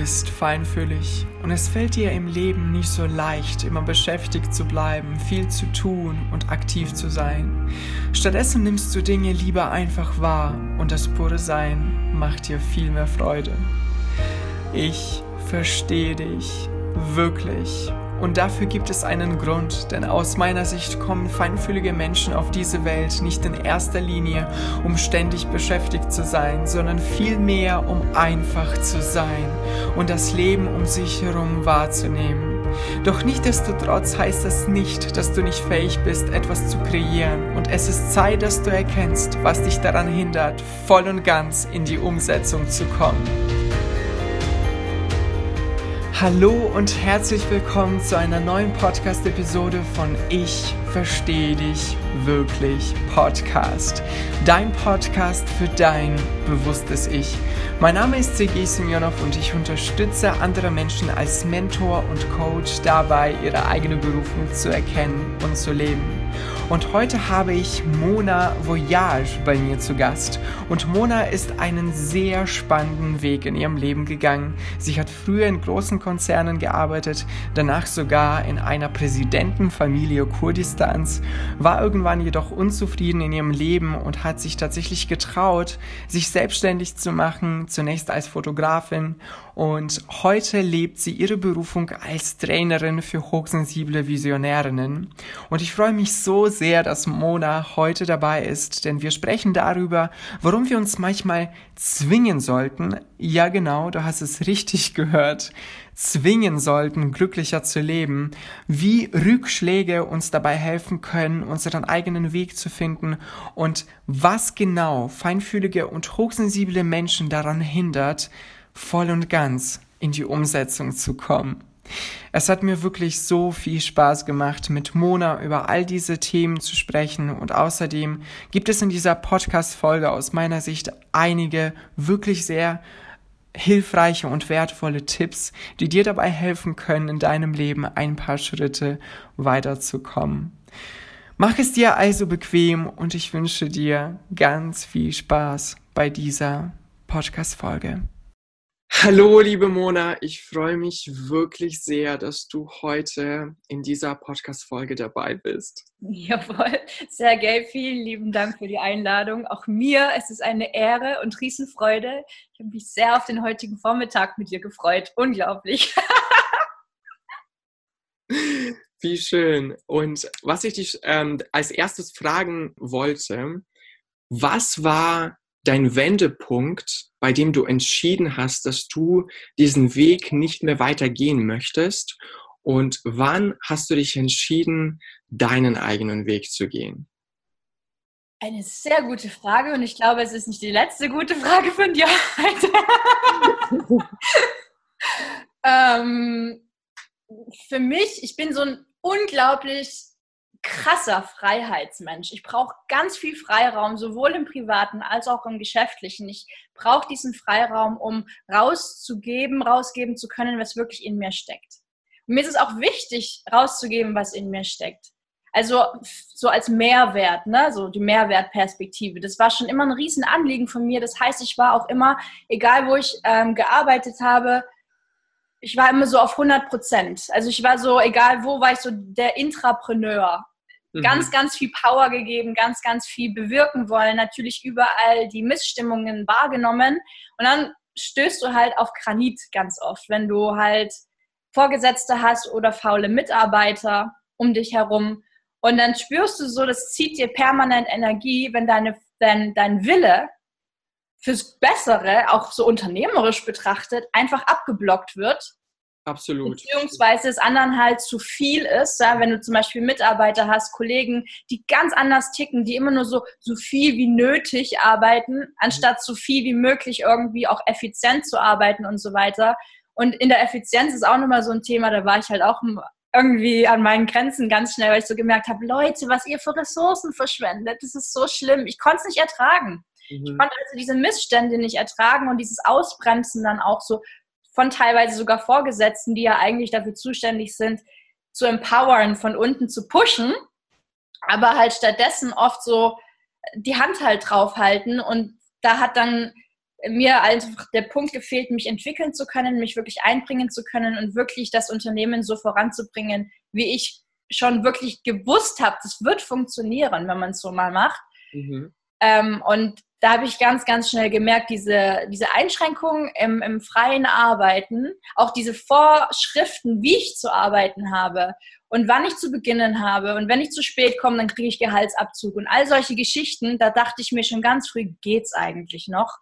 Bist feinfühlig und es fällt dir im Leben nicht so leicht, immer beschäftigt zu bleiben, viel zu tun und aktiv zu sein. Stattdessen nimmst du Dinge lieber einfach wahr und das pure Sein macht dir viel mehr Freude. Ich verstehe dich wirklich und dafür gibt es einen Grund, denn aus meiner Sicht kommen feinfühlige Menschen auf diese Welt nicht in erster Linie, um ständig beschäftigt zu sein, sondern vielmehr, um einfach zu sein und das Leben um sich herum wahrzunehmen. Doch nichtdestotrotz heißt das nicht, dass du nicht fähig bist, etwas zu kreieren. Und es ist Zeit, dass du erkennst, was dich daran hindert, voll und ganz in die Umsetzung zu kommen. Hallo und herzlich willkommen zu einer neuen Podcast-Episode von Ich verstehe dich wirklich Podcast. Dein Podcast für dein bewusstes Ich. Mein Name ist Sergei Semyonov und ich unterstütze andere Menschen als Mentor und Coach dabei, ihre eigene Berufung zu erkennen und zu leben. Und heute habe ich Mona Voyage bei mir zu Gast. Und Mona ist einen sehr spannenden Weg in ihrem Leben gegangen. Sie hat früher in großen Konzernen gearbeitet, danach sogar in einer Präsidentenfamilie Kurdistans, war irgendwann jedoch unzufrieden in ihrem Leben und hat sich tatsächlich getraut, sich selbstständig zu machen, zunächst als Fotografin und heute lebt sie ihre Berufung als Trainerin für hochsensible Visionärinnen. Und ich freue mich so sehr, dass Mona heute dabei ist, denn wir sprechen darüber, warum wir uns manchmal zwingen sollten, ja genau, du hast es richtig gehört, zwingen sollten, glücklicher zu leben, wie Rückschläge uns dabei helfen können, unseren eigenen Weg zu finden und was genau feinfühlige und hochsensible Menschen daran hindert, voll und ganz in die Umsetzung zu kommen. Es hat mir wirklich so viel Spaß gemacht, mit Mona über all diese Themen zu sprechen und außerdem gibt es in dieser Podcast-Folge aus meiner Sicht einige wirklich sehr hilfreiche und wertvolle Tipps, die dir dabei helfen können, in deinem Leben ein paar Schritte weiterzukommen. Mach es dir also bequem und ich wünsche dir ganz viel Spaß bei dieser Podcast-Folge. Hallo, liebe Mona, ich freue mich wirklich sehr, dass du heute in dieser Podcast-Folge dabei bist. Jawohl, sehr geil. Vielen lieben Dank für die Einladung. Auch mir es ist eine Ehre und Riesenfreude. Ich habe mich sehr auf den heutigen Vormittag mit dir gefreut. Unglaublich. Wie schön. Und was ich dich ähm, als erstes fragen wollte, was war dein Wendepunkt, bei dem du entschieden hast, dass du diesen Weg nicht mehr weitergehen möchtest? Und wann hast du dich entschieden, deinen eigenen Weg zu gehen? Eine sehr gute Frage und ich glaube, es ist nicht die letzte gute Frage von dir heute. ähm, für mich, ich bin so ein unglaublich krasser Freiheitsmensch. Ich brauche ganz viel Freiraum, sowohl im privaten als auch im geschäftlichen. Ich brauche diesen Freiraum, um rauszugeben, rausgeben zu können, was wirklich in mir steckt. Und mir ist es auch wichtig, rauszugeben, was in mir steckt. Also so als Mehrwert, ne? so die Mehrwertperspektive. Das war schon immer ein Riesenanliegen von mir. Das heißt, ich war auch immer, egal wo ich ähm, gearbeitet habe, ich war immer so auf 100 Prozent. Also ich war so, egal wo, war ich so der Intrapreneur. Mhm. Ganz, ganz viel Power gegeben, ganz, ganz viel bewirken wollen, natürlich überall die Missstimmungen wahrgenommen. Und dann stößt du halt auf Granit ganz oft, wenn du halt Vorgesetzte hast oder faule Mitarbeiter um dich herum. Und dann spürst du so, das zieht dir permanent Energie, wenn deine, dein, dein Wille fürs Bessere, auch so unternehmerisch betrachtet, einfach abgeblockt wird Absolut. Beziehungsweise es anderen halt zu viel ist, ja, wenn du zum Beispiel Mitarbeiter hast, Kollegen, die ganz anders ticken, die immer nur so, so viel wie nötig arbeiten, anstatt so viel wie möglich irgendwie auch effizient zu arbeiten und so weiter. Und in der Effizienz ist auch nochmal so ein Thema, da war ich halt auch irgendwie an meinen Grenzen ganz schnell, weil ich so gemerkt habe, Leute, was ihr für Ressourcen verschwendet, das ist so schlimm. Ich konnte es nicht ertragen. Mhm. Ich konnte also diese Missstände nicht ertragen und dieses Ausbremsen dann auch so von teilweise sogar Vorgesetzten, die ja eigentlich dafür zuständig sind, zu empowern, von unten zu pushen, aber halt stattdessen oft so die Hand halt draufhalten und da hat dann mir einfach der Punkt gefehlt, mich entwickeln zu können, mich wirklich einbringen zu können und wirklich das Unternehmen so voranzubringen, wie ich schon wirklich gewusst habe, das wird funktionieren, wenn man es so mal macht. Mhm. Ähm, und da habe ich ganz, ganz schnell gemerkt, diese, diese Einschränkungen im, im freien Arbeiten, auch diese Vorschriften, wie ich zu arbeiten habe und wann ich zu beginnen habe und wenn ich zu spät komme, dann kriege ich Gehaltsabzug und all solche Geschichten, da dachte ich mir schon ganz früh, geht's eigentlich noch?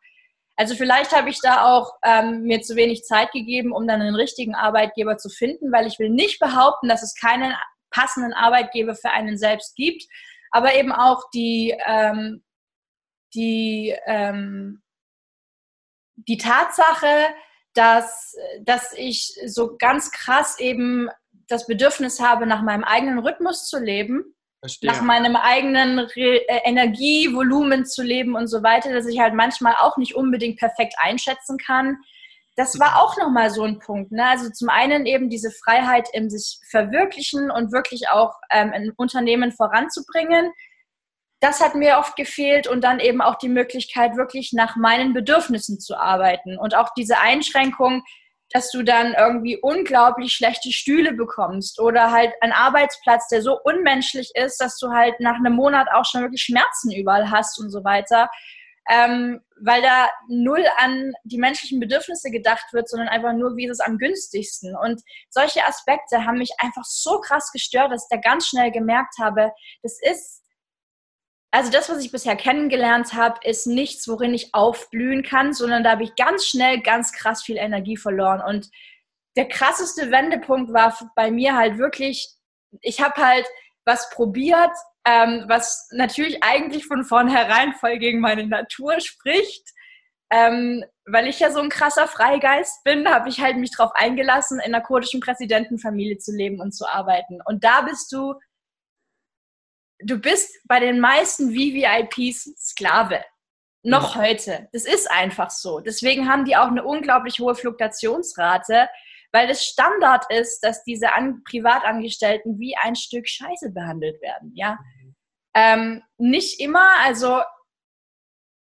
Also vielleicht habe ich da auch ähm, mir zu wenig Zeit gegeben, um dann einen richtigen Arbeitgeber zu finden, weil ich will nicht behaupten, dass es keinen passenden Arbeitgeber für einen selbst gibt, aber eben auch die, ähm, die, ähm, die Tatsache, dass, dass ich so ganz krass eben das Bedürfnis habe, nach meinem eigenen Rhythmus zu leben, Verstehe. nach meinem eigenen Re äh, Energievolumen zu leben und so weiter, dass ich halt manchmal auch nicht unbedingt perfekt einschätzen kann. Das war auch nochmal so ein Punkt. Ne? Also zum einen eben diese Freiheit im sich verwirklichen und wirklich auch ähm, ein Unternehmen voranzubringen. Das hat mir oft gefehlt und dann eben auch die Möglichkeit, wirklich nach meinen Bedürfnissen zu arbeiten und auch diese Einschränkung, dass du dann irgendwie unglaublich schlechte Stühle bekommst oder halt einen Arbeitsplatz, der so unmenschlich ist, dass du halt nach einem Monat auch schon wirklich Schmerzen überall hast und so weiter. Ähm, weil da null an die menschlichen Bedürfnisse gedacht wird, sondern einfach nur, wie ist es am günstigsten. Und solche Aspekte haben mich einfach so krass gestört, dass ich da ganz schnell gemerkt habe, das ist also das, was ich bisher kennengelernt habe, ist nichts, worin ich aufblühen kann, sondern da habe ich ganz schnell ganz krass viel Energie verloren. Und der krasseste Wendepunkt war bei mir halt wirklich, ich habe halt was probiert, ähm, was natürlich eigentlich von vornherein voll gegen meine Natur spricht. Ähm, weil ich ja so ein krasser Freigeist bin, habe ich halt mich darauf eingelassen, in einer kurdischen Präsidentenfamilie zu leben und zu arbeiten. Und da bist du du bist bei den meisten VVIPs Sklave. Noch ja. heute. Das ist einfach so. Deswegen haben die auch eine unglaublich hohe Fluktuationsrate, weil es Standard ist, dass diese An Privatangestellten wie ein Stück Scheiße behandelt werden. Ja? Mhm. Ähm, nicht immer, also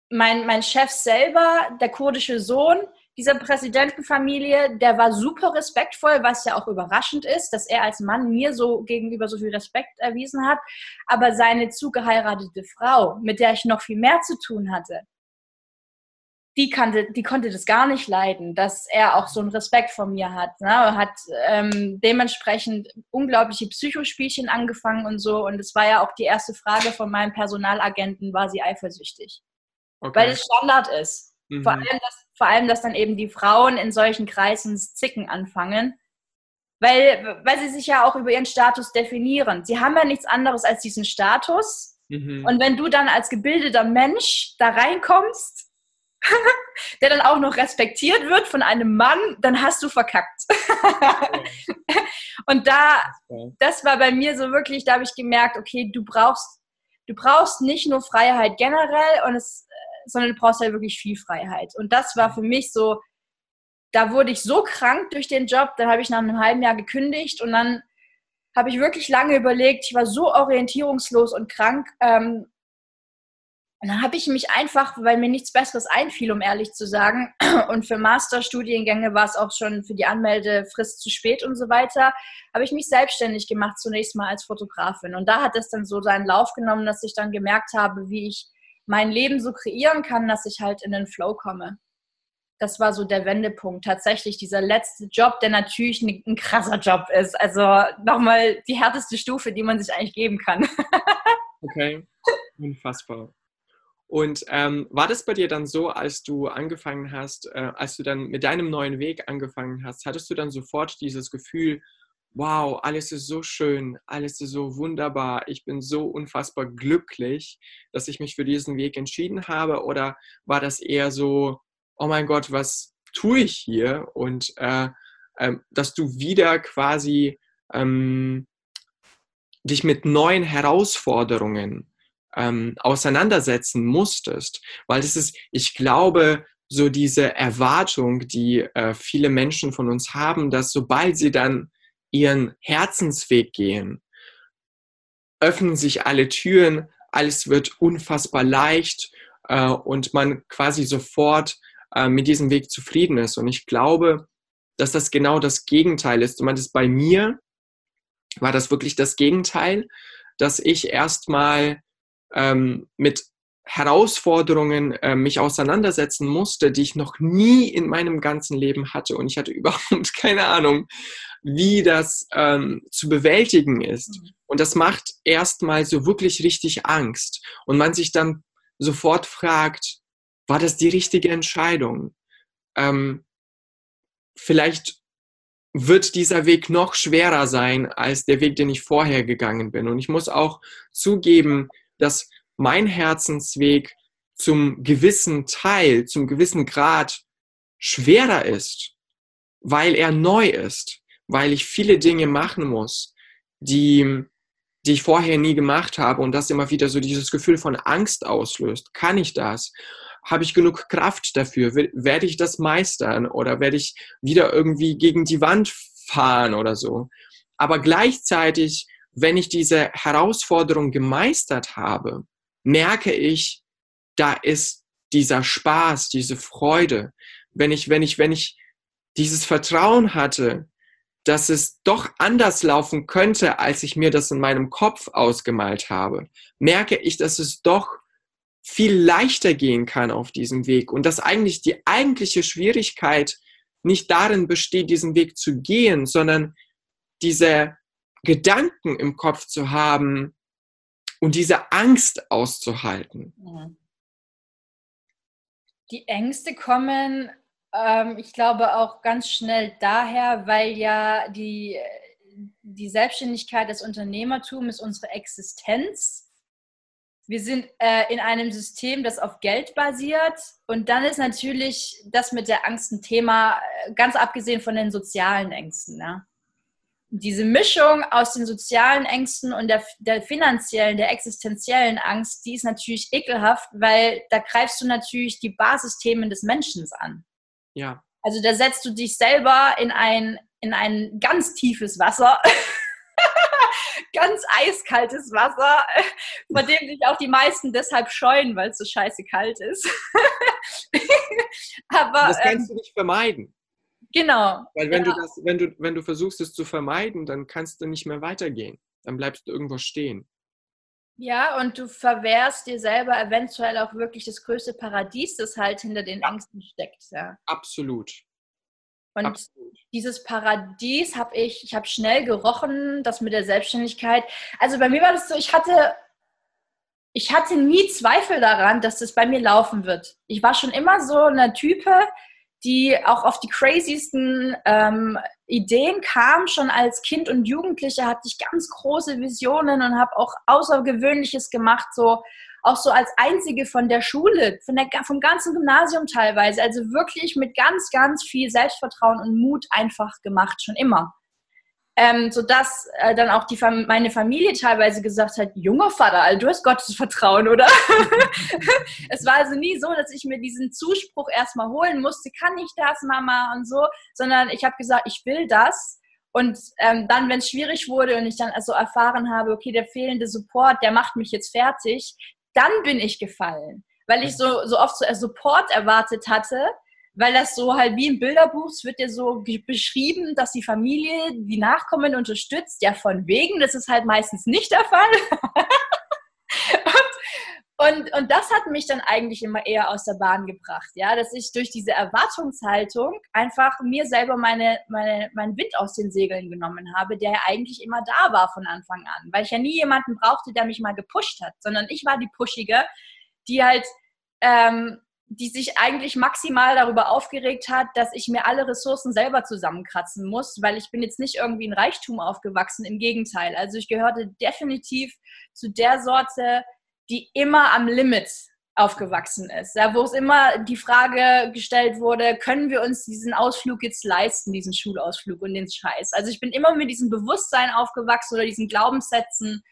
mein, mein Chef selber, der kurdische Sohn, dieser Präsidentenfamilie, der war super respektvoll, was ja auch überraschend ist, dass er als Mann mir so gegenüber so viel Respekt erwiesen hat. Aber seine zugeheiratete Frau, mit der ich noch viel mehr zu tun hatte, die, kannte, die konnte das gar nicht leiden, dass er auch so einen Respekt vor mir hat. Ne? Er hat ähm, dementsprechend unglaubliche Psychospielchen angefangen und so. Und es war ja auch die erste Frage von meinem Personalagenten, war sie eifersüchtig? Okay. Weil es Standard ist. Mhm. Vor, allem, dass vor allem, dass dann eben die Frauen in solchen Kreisen zicken anfangen, weil, weil sie sich ja auch über ihren Status definieren. Sie haben ja nichts anderes als diesen Status. Mhm. Und wenn du dann als gebildeter Mensch da reinkommst, der dann auch noch respektiert wird von einem Mann, dann hast du verkackt. und da, das war bei mir so wirklich, da habe ich gemerkt, okay, du brauchst, du brauchst nicht nur Freiheit generell und es sondern du brauchst halt wirklich viel Freiheit. Und das war für mich so, da wurde ich so krank durch den Job, dann habe ich nach einem halben Jahr gekündigt und dann habe ich wirklich lange überlegt, ich war so orientierungslos und krank. Ähm, und dann habe ich mich einfach, weil mir nichts Besseres einfiel, um ehrlich zu sagen, und für Masterstudiengänge war es auch schon für die Anmeldefrist zu spät und so weiter, habe ich mich selbstständig gemacht, zunächst mal als Fotografin. Und da hat es dann so seinen Lauf genommen, dass ich dann gemerkt habe, wie ich mein Leben so kreieren kann, dass ich halt in den Flow komme. Das war so der Wendepunkt. Tatsächlich dieser letzte Job, der natürlich ein, ein krasser Job ist. Also nochmal die härteste Stufe, die man sich eigentlich geben kann. okay, unfassbar. Und ähm, war das bei dir dann so, als du angefangen hast, äh, als du dann mit deinem neuen Weg angefangen hast, hattest du dann sofort dieses Gefühl, wow, alles ist so schön, alles ist so wunderbar, ich bin so unfassbar glücklich, dass ich mich für diesen Weg entschieden habe? Oder war das eher so, oh mein Gott, was tue ich hier? Und äh, äh, dass du wieder quasi ähm, dich mit neuen Herausforderungen ähm, auseinandersetzen musstest, weil das ist, ich glaube, so diese Erwartung, die äh, viele Menschen von uns haben, dass sobald sie dann ihren Herzensweg gehen, öffnen sich alle Türen, alles wird unfassbar leicht äh, und man quasi sofort äh, mit diesem Weg zufrieden ist. Und ich glaube, dass das genau das Gegenteil ist. Du meintest, bei mir war das wirklich das Gegenteil, dass ich erstmal ähm, mit Herausforderungen äh, mich auseinandersetzen musste, die ich noch nie in meinem ganzen Leben hatte. Und ich hatte überhaupt keine Ahnung, wie das ähm, zu bewältigen ist. Mhm. Und das macht erstmal so wirklich richtig Angst. Und man sich dann sofort fragt, war das die richtige Entscheidung? Ähm, vielleicht wird dieser Weg noch schwerer sein als der Weg, den ich vorher gegangen bin. Und ich muss auch zugeben, dass mein Herzensweg zum gewissen Teil, zum gewissen Grad schwerer ist, weil er neu ist, weil ich viele Dinge machen muss, die, die ich vorher nie gemacht habe und das immer wieder so dieses Gefühl von Angst auslöst. Kann ich das? Habe ich genug Kraft dafür? Werde ich das meistern oder werde ich wieder irgendwie gegen die Wand fahren oder so? Aber gleichzeitig, wenn ich diese Herausforderung gemeistert habe, merke ich, da ist dieser Spaß, diese Freude. Wenn ich, wenn ich, wenn ich dieses Vertrauen hatte, dass es doch anders laufen könnte, als ich mir das in meinem Kopf ausgemalt habe, merke ich, dass es doch viel leichter gehen kann auf diesem Weg und dass eigentlich die eigentliche Schwierigkeit nicht darin besteht, diesen Weg zu gehen, sondern diese Gedanken im Kopf zu haben, und diese Angst auszuhalten. Mhm. Die Ängste kommen, ähm, ich glaube, auch ganz schnell daher, weil ja die, die Selbstständigkeit, das Unternehmertum ist unsere Existenz. Wir sind äh, in einem System, das auf Geld basiert. Und dann ist natürlich das mit der Angst ein Thema, äh, ganz abgesehen von den sozialen Ängsten. Ne? diese Mischung aus den sozialen Ängsten und der, der finanziellen, der existenziellen Angst, die ist natürlich ekelhaft, weil da greifst du natürlich die Basisthemen des Menschen an. Ja. Also da setzt du dich selber in ein, in ein ganz tiefes Wasser, ganz eiskaltes Wasser, vor dem sich auch die meisten deshalb scheuen, weil es so scheiße kalt ist. Aber, das kannst ähm, du nicht vermeiden. Genau. Weil wenn ja. du das, wenn du, wenn du versuchst, es zu vermeiden, dann kannst du nicht mehr weitergehen. Dann bleibst du irgendwo stehen. Ja, und du verwehrst dir selber eventuell auch wirklich das größte Paradies, das halt hinter den Ängsten steckt. Ja. Absolut. Und Absolut. dieses Paradies habe ich, ich habe schnell gerochen, das mit der Selbstständigkeit. Also bei mir war das so, ich hatte, ich hatte nie Zweifel daran, dass das bei mir laufen wird. Ich war schon immer so eine Type, die auch auf die craziesten ähm, Ideen kam. Schon als Kind und Jugendliche hatte ich ganz große Visionen und habe auch Außergewöhnliches gemacht, so auch so als einzige von der Schule, von der, vom ganzen Gymnasium teilweise. Also wirklich mit ganz, ganz viel Selbstvertrauen und Mut einfach gemacht, schon immer ähm, sodass äh, dann auch die Fam meine Familie teilweise gesagt hat, junger Vater, also du hast Gottes Vertrauen, oder? es war also nie so, dass ich mir diesen Zuspruch erstmal holen musste, kann ich das, Mama und so, sondern ich habe gesagt, ich will das. Und ähm, dann, wenn es schwierig wurde und ich dann also erfahren habe, okay, der fehlende Support, der macht mich jetzt fertig, dann bin ich gefallen. Weil ich so, so oft so Support erwartet hatte, weil das so halt wie im Bilderbuch, es wird ja so beschrieben, dass die Familie die Nachkommen unterstützt. Ja, von wegen, das ist halt meistens nicht der Fall. und, und, das hat mich dann eigentlich immer eher aus der Bahn gebracht, ja, dass ich durch diese Erwartungshaltung einfach mir selber meine, meine, meinen Wind aus den Segeln genommen habe, der ja eigentlich immer da war von Anfang an, weil ich ja nie jemanden brauchte, der mich mal gepusht hat, sondern ich war die Pushige, die halt ähm, die sich eigentlich maximal darüber aufgeregt hat, dass ich mir alle Ressourcen selber zusammenkratzen muss, weil ich bin jetzt nicht irgendwie in Reichtum aufgewachsen, im Gegenteil. Also ich gehörte definitiv zu der Sorte, die immer am Limit aufgewachsen ist, ja, wo es immer die Frage gestellt wurde, können wir uns diesen Ausflug jetzt leisten, diesen Schulausflug und den Scheiß. Also ich bin immer mit diesem Bewusstsein aufgewachsen oder diesen Glaubenssätzen,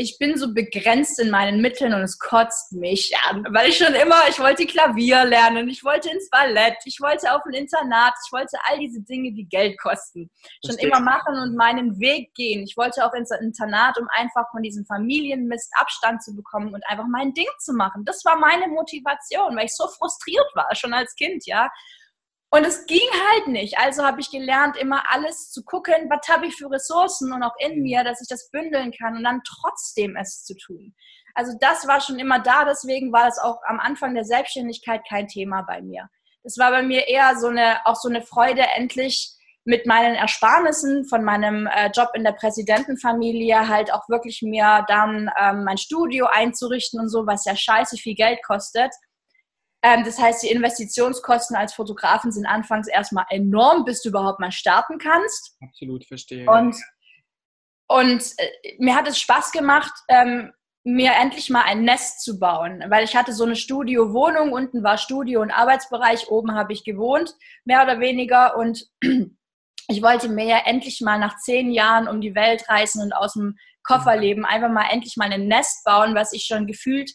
ich bin so begrenzt in meinen Mitteln und es kotzt mich an, weil ich schon immer, ich wollte Klavier lernen, ich wollte ins Ballett, ich wollte auf ein Internat, ich wollte all diese Dinge, die Geld kosten, schon immer machen und meinen Weg gehen. Ich wollte auch ins Internat, um einfach von diesem Familienmist Abstand zu bekommen und einfach mein Ding zu machen. Das war meine Motivation, weil ich so frustriert war, schon als Kind, ja. Und es ging halt nicht. Also habe ich gelernt, immer alles zu gucken, was habe ich für Ressourcen und auch in mir, dass ich das bündeln kann und dann trotzdem es zu tun. Also das war schon immer da, deswegen war es auch am Anfang der Selbstständigkeit kein Thema bei mir. Das war bei mir eher so eine, auch so eine Freude, endlich mit meinen Ersparnissen von meinem äh, Job in der Präsidentenfamilie halt auch wirklich mir dann ähm, mein Studio einzurichten und so, was ja scheiße viel Geld kostet das heißt, die Investitionskosten als Fotografen sind anfangs erstmal enorm, bis du überhaupt mal starten kannst. Absolut, verstehe. Und, und äh, mir hat es Spaß gemacht, ähm, mir endlich mal ein Nest zu bauen, weil ich hatte so eine Studio-Wohnung, unten war Studio- und Arbeitsbereich, oben habe ich gewohnt, mehr oder weniger. Und ich wollte mir ja endlich mal nach zehn Jahren um die Welt reisen und aus dem Koffer mhm. leben, einfach mal endlich mal ein Nest bauen, was ich schon gefühlt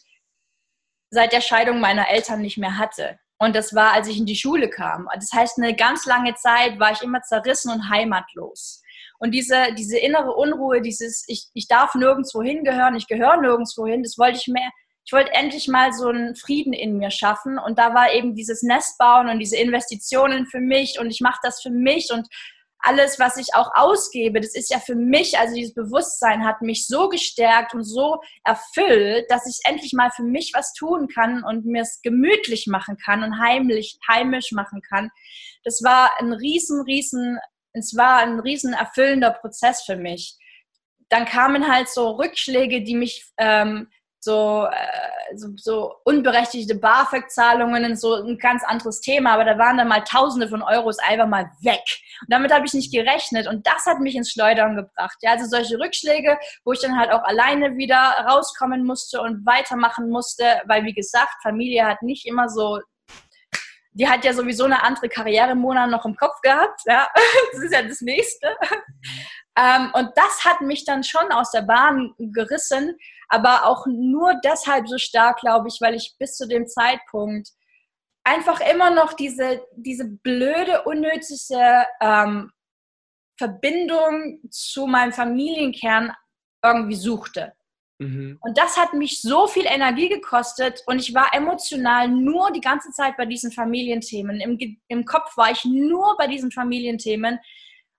seit der Scheidung meiner Eltern nicht mehr hatte. Und das war, als ich in die Schule kam. Das heißt, eine ganz lange Zeit war ich immer zerrissen und heimatlos. Und diese, diese innere Unruhe, dieses, ich, ich darf nirgendwo hingehören, ich gehöre nirgendwo hin, das wollte ich mehr, ich wollte endlich mal so einen Frieden in mir schaffen. Und da war eben dieses Nest bauen und diese Investitionen für mich und ich mache das für mich und alles, was ich auch ausgebe, das ist ja für mich, also dieses Bewusstsein hat mich so gestärkt und so erfüllt, dass ich endlich mal für mich was tun kann und mir es gemütlich machen kann und heimlich, heimisch machen kann. Das war ein riesen, riesen, es war ein riesen erfüllender Prozess für mich. Dann kamen halt so Rückschläge, die mich ähm, so, äh, so, so unberechtigte BAföG-Zahlungen, so ein ganz anderes Thema, aber da waren dann mal Tausende von Euros einfach mal weg. Und damit habe ich nicht gerechnet und das hat mich ins Schleudern gebracht. Ja, also solche Rückschläge, wo ich dann halt auch alleine wieder rauskommen musste und weitermachen musste, weil wie gesagt, Familie hat nicht immer so die hat ja sowieso eine andere Karriere im Monat noch im Kopf gehabt. Ja, das ist ja das Nächste. Ähm, und das hat mich dann schon aus der Bahn gerissen, aber auch nur deshalb so stark, glaube ich, weil ich bis zu dem Zeitpunkt einfach immer noch diese, diese blöde, unnötige ähm, Verbindung zu meinem Familienkern irgendwie suchte. Mhm. Und das hat mich so viel Energie gekostet und ich war emotional nur die ganze Zeit bei diesen Familienthemen. Im, Im Kopf war ich nur bei diesen Familienthemen.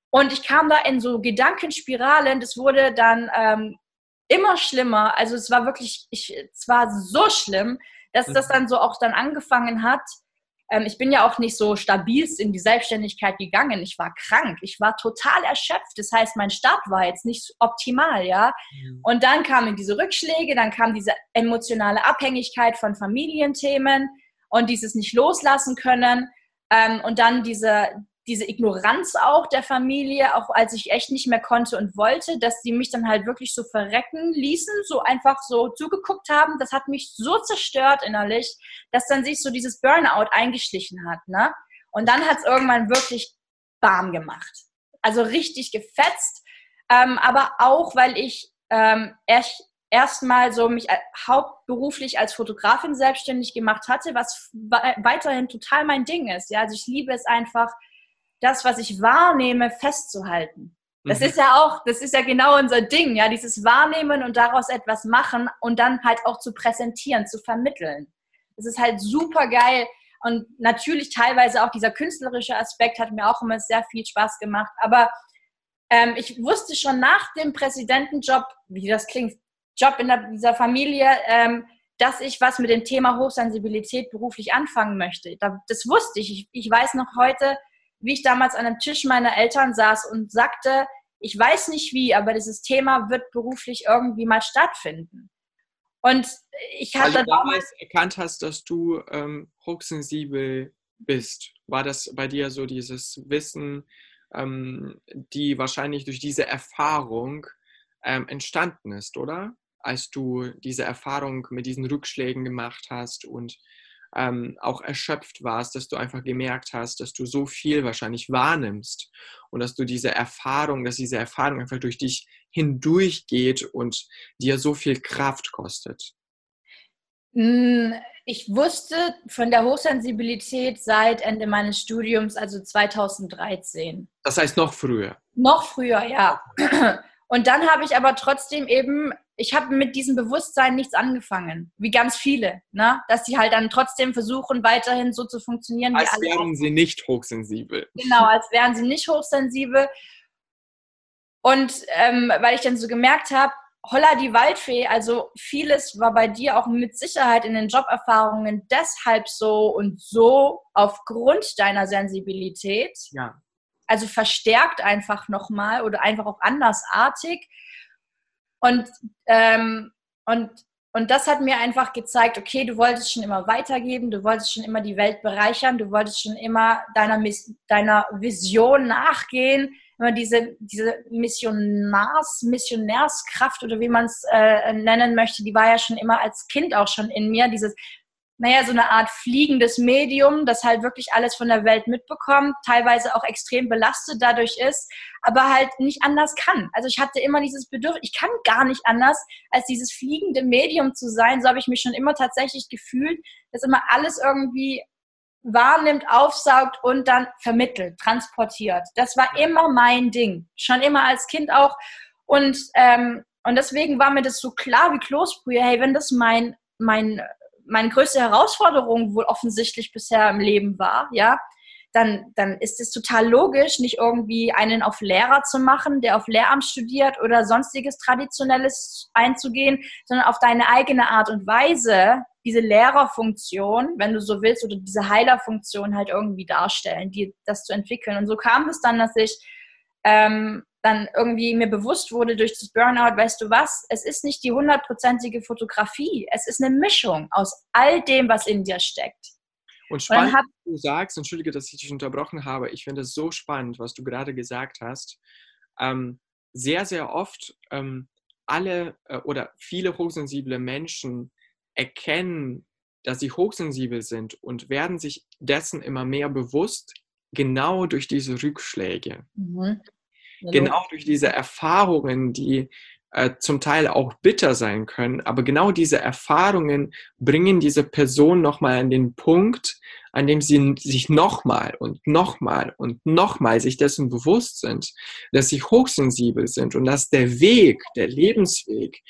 Und ich kam da in so Gedankenspiralen. Das wurde dann ähm, immer schlimmer. Also es war wirklich, ich, es war so schlimm, dass das mhm. dann so auch dann angefangen hat. Ähm, ich bin ja auch nicht so stabilst in die Selbstständigkeit gegangen. Ich war krank. Ich war total erschöpft. Das heißt, mein Start war jetzt nicht optimal, ja. Mhm. Und dann kamen diese Rückschläge, dann kam diese emotionale Abhängigkeit von Familienthemen und dieses nicht loslassen können. Ähm, und dann diese, diese Ignoranz auch der Familie, auch als ich echt nicht mehr konnte und wollte, dass die mich dann halt wirklich so verrecken ließen, so einfach so zugeguckt haben, das hat mich so zerstört innerlich, dass dann sich so dieses Burnout eingeschlichen hat. Ne? Und dann hat es irgendwann wirklich Bam gemacht. Also richtig gefetzt, ähm, aber auch, weil ich ähm, erst erstmal so mich hauptberuflich als Fotografin selbstständig gemacht hatte, was weiterhin total mein Ding ist. Ja, also ich liebe es einfach, das, was ich wahrnehme, festzuhalten. Das mhm. ist ja auch, das ist ja genau unser Ding, ja, dieses Wahrnehmen und daraus etwas machen und dann halt auch zu präsentieren, zu vermitteln. Das ist halt super geil und natürlich teilweise auch dieser künstlerische Aspekt hat mir auch immer sehr viel Spaß gemacht. Aber ähm, ich wusste schon nach dem Präsidentenjob, wie das klingt, Job in der, dieser Familie, ähm, dass ich was mit dem Thema Hochsensibilität beruflich anfangen möchte. Das wusste ich. ich. Ich weiß noch heute, wie ich damals an einem Tisch meiner Eltern saß und sagte, ich weiß nicht wie, aber dieses Thema wird beruflich irgendwie mal stattfinden. Und ich hatte Weil du damals erkannt hast, dass du ähm, hochsensibel bist. War das bei dir so dieses Wissen, ähm, die wahrscheinlich durch diese Erfahrung ähm, entstanden ist, oder? Als du diese Erfahrung mit diesen Rückschlägen gemacht hast und ähm, auch erschöpft warst, dass du einfach gemerkt hast, dass du so viel wahrscheinlich wahrnimmst und dass du diese Erfahrung, dass diese Erfahrung einfach durch dich hindurchgeht und dir so viel Kraft kostet? Hm, ich wusste von der Hochsensibilität seit Ende meines Studiums, also 2013. Das heißt noch früher? Noch früher, ja. Und dann habe ich aber trotzdem eben ich habe mit diesem Bewusstsein nichts angefangen, wie ganz viele, ne? dass sie halt dann trotzdem versuchen, weiterhin so zu funktionieren. Als wie wären sie nicht hochsensibel. Genau, als wären sie nicht hochsensibel. Und ähm, weil ich dann so gemerkt habe, holla die Waldfee, also vieles war bei dir auch mit Sicherheit in den Joberfahrungen deshalb so und so aufgrund deiner Sensibilität. Ja. Also verstärkt einfach nochmal oder einfach auch andersartig und, ähm, und, und das hat mir einfach gezeigt, okay, du wolltest schon immer weitergeben, du wolltest schon immer die Welt bereichern, du wolltest schon immer deiner, deiner Vision nachgehen, immer diese, diese Missionars, Missionärskraft oder wie man es äh, nennen möchte, die war ja schon immer als Kind auch schon in mir, dieses naja, so eine Art fliegendes Medium, das halt wirklich alles von der Welt mitbekommt, teilweise auch extrem belastet dadurch ist, aber halt nicht anders kann. Also ich hatte immer dieses Bedürfnis, ich kann gar nicht anders, als dieses fliegende Medium zu sein. So habe ich mich schon immer tatsächlich gefühlt, dass immer alles irgendwie wahrnimmt, aufsaugt und dann vermittelt, transportiert. Das war immer mein Ding, schon immer als Kind auch. Und, ähm, und deswegen war mir das so klar wie Kloßbrühe, hey, wenn das mein, mein meine größte Herausforderung wohl offensichtlich bisher im Leben war, ja, dann, dann ist es total logisch, nicht irgendwie einen auf Lehrer zu machen, der auf Lehramt studiert oder sonstiges Traditionelles einzugehen, sondern auf deine eigene Art und Weise diese Lehrerfunktion, wenn du so willst, oder diese Heilerfunktion halt irgendwie darstellen, die, das zu entwickeln. Und so kam es dann, dass ich ähm, dann irgendwie mir bewusst wurde durch das Burnout, weißt du was, es ist nicht die hundertprozentige Fotografie, es ist eine Mischung aus all dem, was in dir steckt. Und spannend, was du sagst, entschuldige, dass ich dich unterbrochen habe, ich finde es so spannend, was du gerade gesagt hast. Ähm, sehr, sehr oft ähm, alle äh, oder viele hochsensible Menschen erkennen, dass sie hochsensibel sind und werden sich dessen immer mehr bewusst, genau durch diese Rückschläge. Mhm. Genau durch diese Erfahrungen, die äh, zum Teil auch bitter sein können, aber genau diese Erfahrungen bringen diese Person nochmal an den Punkt, an dem sie sich nochmal und nochmal und nochmal sich dessen bewusst sind, dass sie hochsensibel sind und dass der Weg, der Lebensweg,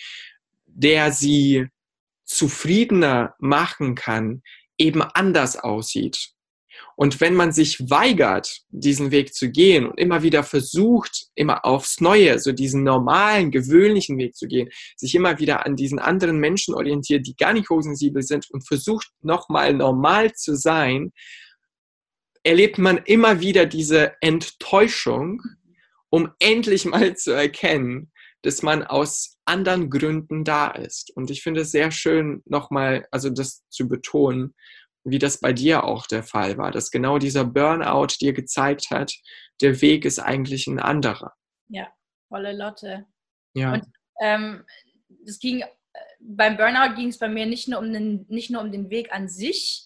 der sie zufriedener machen kann, eben anders aussieht. Und wenn man sich weigert, diesen Weg zu gehen und immer wieder versucht, immer aufs Neue, so diesen normalen, gewöhnlichen Weg zu gehen, sich immer wieder an diesen anderen Menschen orientiert, die gar nicht hochsensibel sind und versucht, nochmal normal zu sein, erlebt man immer wieder diese Enttäuschung, um endlich mal zu erkennen, dass man aus anderen Gründen da ist. Und ich finde es sehr schön, nochmal, also das zu betonen, wie das bei dir auch der Fall war, dass genau dieser Burnout dir gezeigt hat, der Weg ist eigentlich ein anderer. Ja, volle Lotte. Ja. Und ähm, das ging, beim Burnout ging es bei mir nicht nur, um den, nicht nur um den Weg an sich,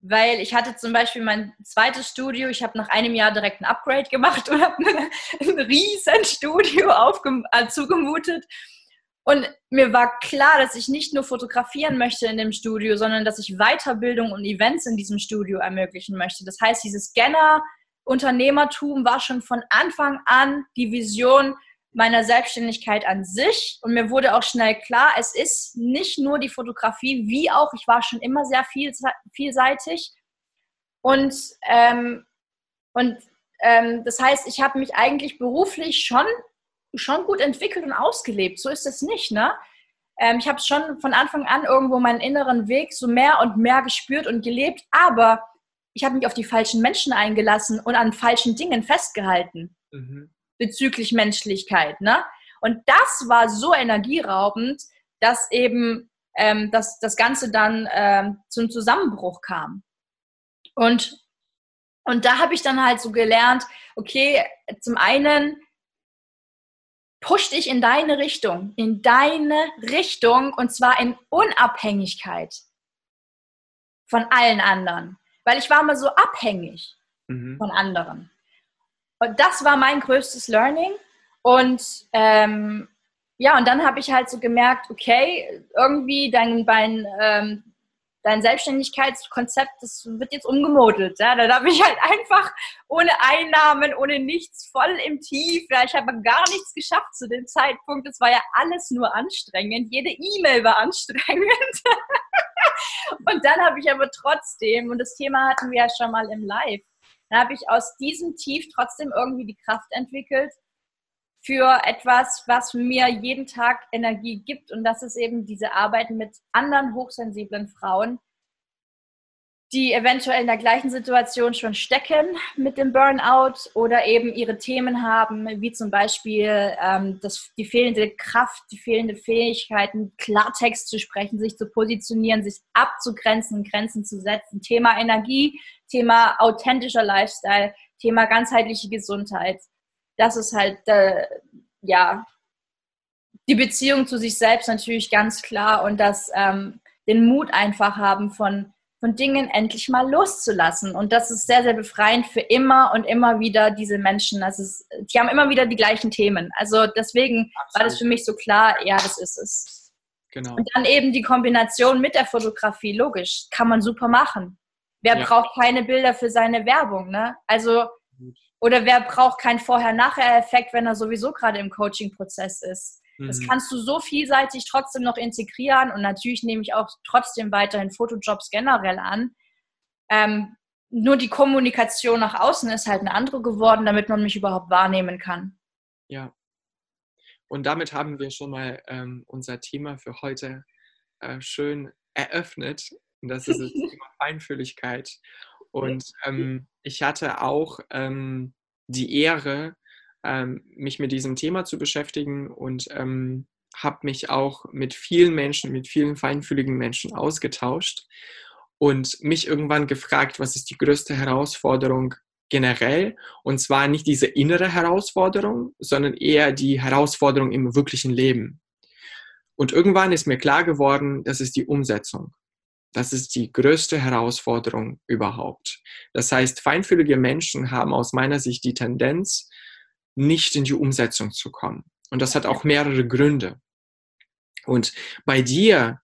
weil ich hatte zum Beispiel mein zweites Studio, ich habe nach einem Jahr direkt ein Upgrade gemacht und habe ein riesen Studio aufge äh, zugemutet und mir war klar, dass ich nicht nur fotografieren möchte in dem Studio, sondern dass ich Weiterbildung und Events in diesem Studio ermöglichen möchte. Das heißt, dieses Scanner-Unternehmertum war schon von Anfang an die Vision meiner Selbstständigkeit an sich. Und mir wurde auch schnell klar, es ist nicht nur die Fotografie, wie auch, ich war schon immer sehr viel, vielseitig. Und, ähm, und ähm, das heißt, ich habe mich eigentlich beruflich schon schon gut entwickelt und ausgelebt. So ist es nicht, ne? Ähm, ich habe schon von Anfang an irgendwo meinen inneren Weg so mehr und mehr gespürt und gelebt, aber ich habe mich auf die falschen Menschen eingelassen und an falschen Dingen festgehalten mhm. bezüglich Menschlichkeit, ne? Und das war so energieraubend, dass eben ähm, dass das Ganze dann ähm, zum Zusammenbruch kam. Und, und da habe ich dann halt so gelernt, okay, zum einen push dich in deine Richtung, in deine Richtung und zwar in Unabhängigkeit von allen anderen, weil ich war immer so abhängig mhm. von anderen. Und das war mein größtes Learning. Und ähm, ja, und dann habe ich halt so gemerkt, okay, irgendwie dein, dein, ähm, dein Selbstständigkeitskonzept, das wird jetzt umgemodelt. Ja? Da habe ich halt einfach ohne Einnahmen, ohne nichts, voll im Tief. Ja? Ich habe gar nichts geschafft zu dem Zeitpunkt. Es war ja alles nur anstrengend. Jede E-Mail war anstrengend. und dann habe ich aber trotzdem, und das Thema hatten wir ja schon mal im Live, dann habe ich aus diesem Tief trotzdem irgendwie die Kraft entwickelt, für etwas, was mir jeden Tag Energie gibt. Und das ist eben diese Arbeit mit anderen hochsensiblen Frauen, die eventuell in der gleichen Situation schon stecken mit dem Burnout oder eben ihre Themen haben, wie zum Beispiel ähm, das, die fehlende Kraft, die fehlende Fähigkeiten, Klartext zu sprechen, sich zu positionieren, sich abzugrenzen, Grenzen zu setzen. Thema Energie, Thema authentischer Lifestyle, Thema ganzheitliche Gesundheit das ist halt, äh, ja, die Beziehung zu sich selbst natürlich ganz klar und das, ähm, den Mut einfach haben von, von Dingen endlich mal loszulassen. Und das ist sehr, sehr befreiend für immer und immer wieder diese Menschen. Das ist, die haben immer wieder die gleichen Themen. Also deswegen Absolut. war das für mich so klar, ja, das ist es. Genau. Und dann eben die Kombination mit der Fotografie, logisch, kann man super machen. Wer ja. braucht keine Bilder für seine Werbung, ne? Also oder wer braucht keinen Vorher-Nachher-Effekt, wenn er sowieso gerade im Coaching-Prozess ist? Mhm. Das kannst du so vielseitig trotzdem noch integrieren und natürlich nehme ich auch trotzdem weiterhin Fotojobs generell an. Ähm, nur die Kommunikation nach außen ist halt eine andere geworden, damit man mich überhaupt wahrnehmen kann. Ja. Und damit haben wir schon mal ähm, unser Thema für heute äh, schön eröffnet. Und das ist das Thema Feinfühligkeit. Und ähm, ich hatte auch ähm, die Ehre, ähm, mich mit diesem Thema zu beschäftigen und ähm, habe mich auch mit vielen Menschen, mit vielen feinfühligen Menschen ausgetauscht und mich irgendwann gefragt, was ist die größte Herausforderung generell? Und zwar nicht diese innere Herausforderung, sondern eher die Herausforderung im wirklichen Leben. Und irgendwann ist mir klar geworden, das ist die Umsetzung. Das ist die größte Herausforderung überhaupt. Das heißt, feinfühlige Menschen haben aus meiner Sicht die Tendenz, nicht in die Umsetzung zu kommen. Und das hat auch mehrere Gründe. Und bei dir,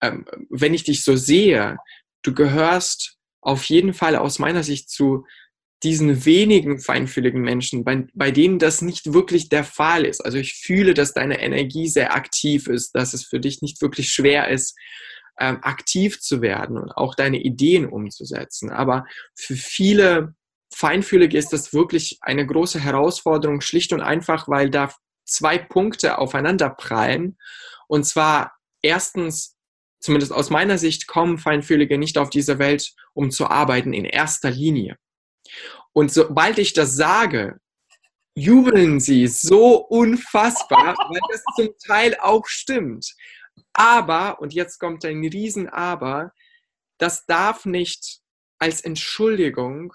ähm, wenn ich dich so sehe, du gehörst auf jeden Fall aus meiner Sicht zu diesen wenigen feinfühligen Menschen, bei, bei denen das nicht wirklich der Fall ist. Also ich fühle, dass deine Energie sehr aktiv ist, dass es für dich nicht wirklich schwer ist, ähm, aktiv zu werden und auch deine Ideen umzusetzen. Aber für viele Feinfühlige ist das wirklich eine große Herausforderung, schlicht und einfach, weil da zwei Punkte aufeinander prallen. Und zwar erstens, zumindest aus meiner Sicht, kommen Feinfühlige nicht auf diese Welt, um zu arbeiten in erster Linie. Und sobald ich das sage, jubeln sie so unfassbar, weil das zum Teil auch stimmt. Aber, und jetzt kommt ein Riesen-Aber, das darf nicht als Entschuldigung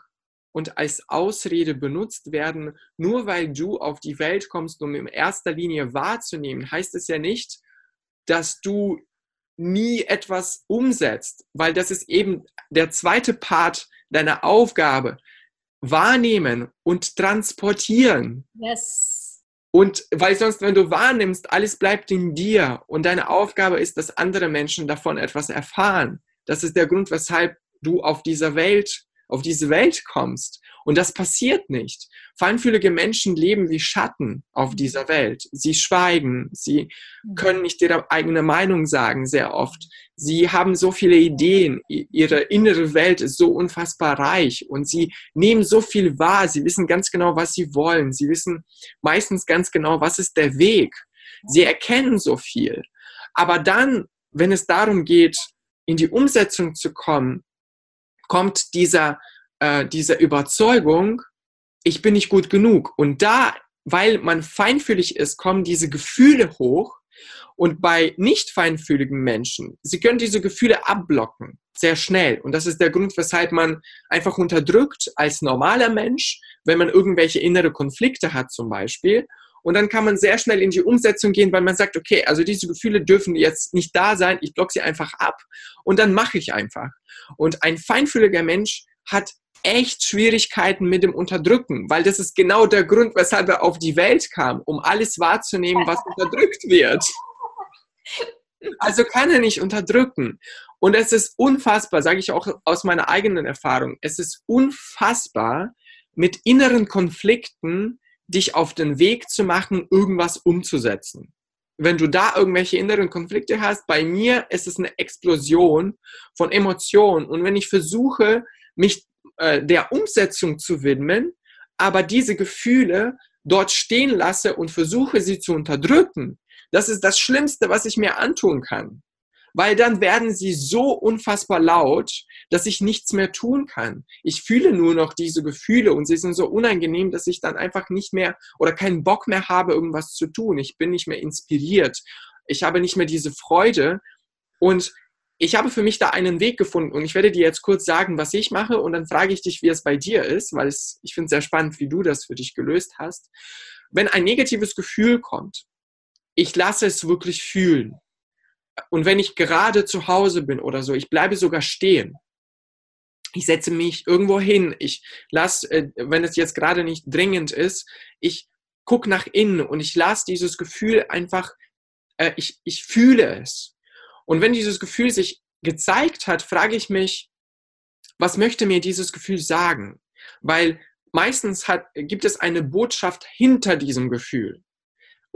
und als Ausrede benutzt werden, nur weil du auf die Welt kommst, um in erster Linie wahrzunehmen, heißt es ja nicht, dass du nie etwas umsetzt, weil das ist eben der zweite Part deiner Aufgabe. Wahrnehmen und transportieren. Yes. Und weil sonst, wenn du wahrnimmst, alles bleibt in dir und deine Aufgabe ist, dass andere Menschen davon etwas erfahren. Das ist der Grund, weshalb du auf dieser Welt, auf diese Welt kommst. Und das passiert nicht. Feinfühlige Menschen leben wie Schatten auf dieser Welt. Sie schweigen, sie können nicht ihre eigene Meinung sagen, sehr oft. Sie haben so viele Ideen, ihre innere Welt ist so unfassbar reich und sie nehmen so viel wahr, sie wissen ganz genau, was sie wollen, sie wissen meistens ganz genau, was ist der Weg. Sie erkennen so viel. Aber dann, wenn es darum geht, in die Umsetzung zu kommen, kommt dieser äh, diese Überzeugung, ich bin nicht gut genug. Und da, weil man feinfühlig ist, kommen diese Gefühle hoch. Und bei nicht feinfühligen Menschen, sie können diese Gefühle abblocken, sehr schnell. Und das ist der Grund, weshalb man einfach unterdrückt als normaler Mensch, wenn man irgendwelche innere Konflikte hat zum Beispiel. Und dann kann man sehr schnell in die Umsetzung gehen, weil man sagt, okay, also diese Gefühle dürfen jetzt nicht da sein, ich block sie einfach ab und dann mache ich einfach. Und ein feinfühliger Mensch hat echt Schwierigkeiten mit dem Unterdrücken, weil das ist genau der Grund, weshalb er auf die Welt kam, um alles wahrzunehmen, was unterdrückt wird. Also kann er nicht unterdrücken. Und es ist unfassbar, sage ich auch aus meiner eigenen Erfahrung, es ist unfassbar, mit inneren Konflikten dich auf den Weg zu machen, irgendwas umzusetzen. Wenn du da irgendwelche inneren Konflikte hast, bei mir ist es eine Explosion von Emotionen. Und wenn ich versuche, mich äh, der Umsetzung zu widmen, aber diese Gefühle dort stehen lasse und versuche sie zu unterdrücken, das ist das Schlimmste, was ich mir antun kann. Weil dann werden sie so unfassbar laut, dass ich nichts mehr tun kann. Ich fühle nur noch diese Gefühle und sie sind so unangenehm, dass ich dann einfach nicht mehr oder keinen Bock mehr habe, irgendwas zu tun. Ich bin nicht mehr inspiriert. Ich habe nicht mehr diese Freude. Und ich habe für mich da einen Weg gefunden und ich werde dir jetzt kurz sagen, was ich mache und dann frage ich dich, wie es bei dir ist, weil es, ich finde es sehr spannend, wie du das für dich gelöst hast. Wenn ein negatives Gefühl kommt, ich lasse es wirklich fühlen. Und wenn ich gerade zu Hause bin oder so, ich bleibe sogar stehen. Ich setze mich irgendwo hin. Ich lasse, äh, wenn es jetzt gerade nicht dringend ist, ich gucke nach innen und ich lasse dieses Gefühl einfach, äh, ich, ich fühle es. Und wenn dieses Gefühl sich gezeigt hat, frage ich mich, was möchte mir dieses Gefühl sagen? Weil meistens hat, gibt es eine Botschaft hinter diesem Gefühl.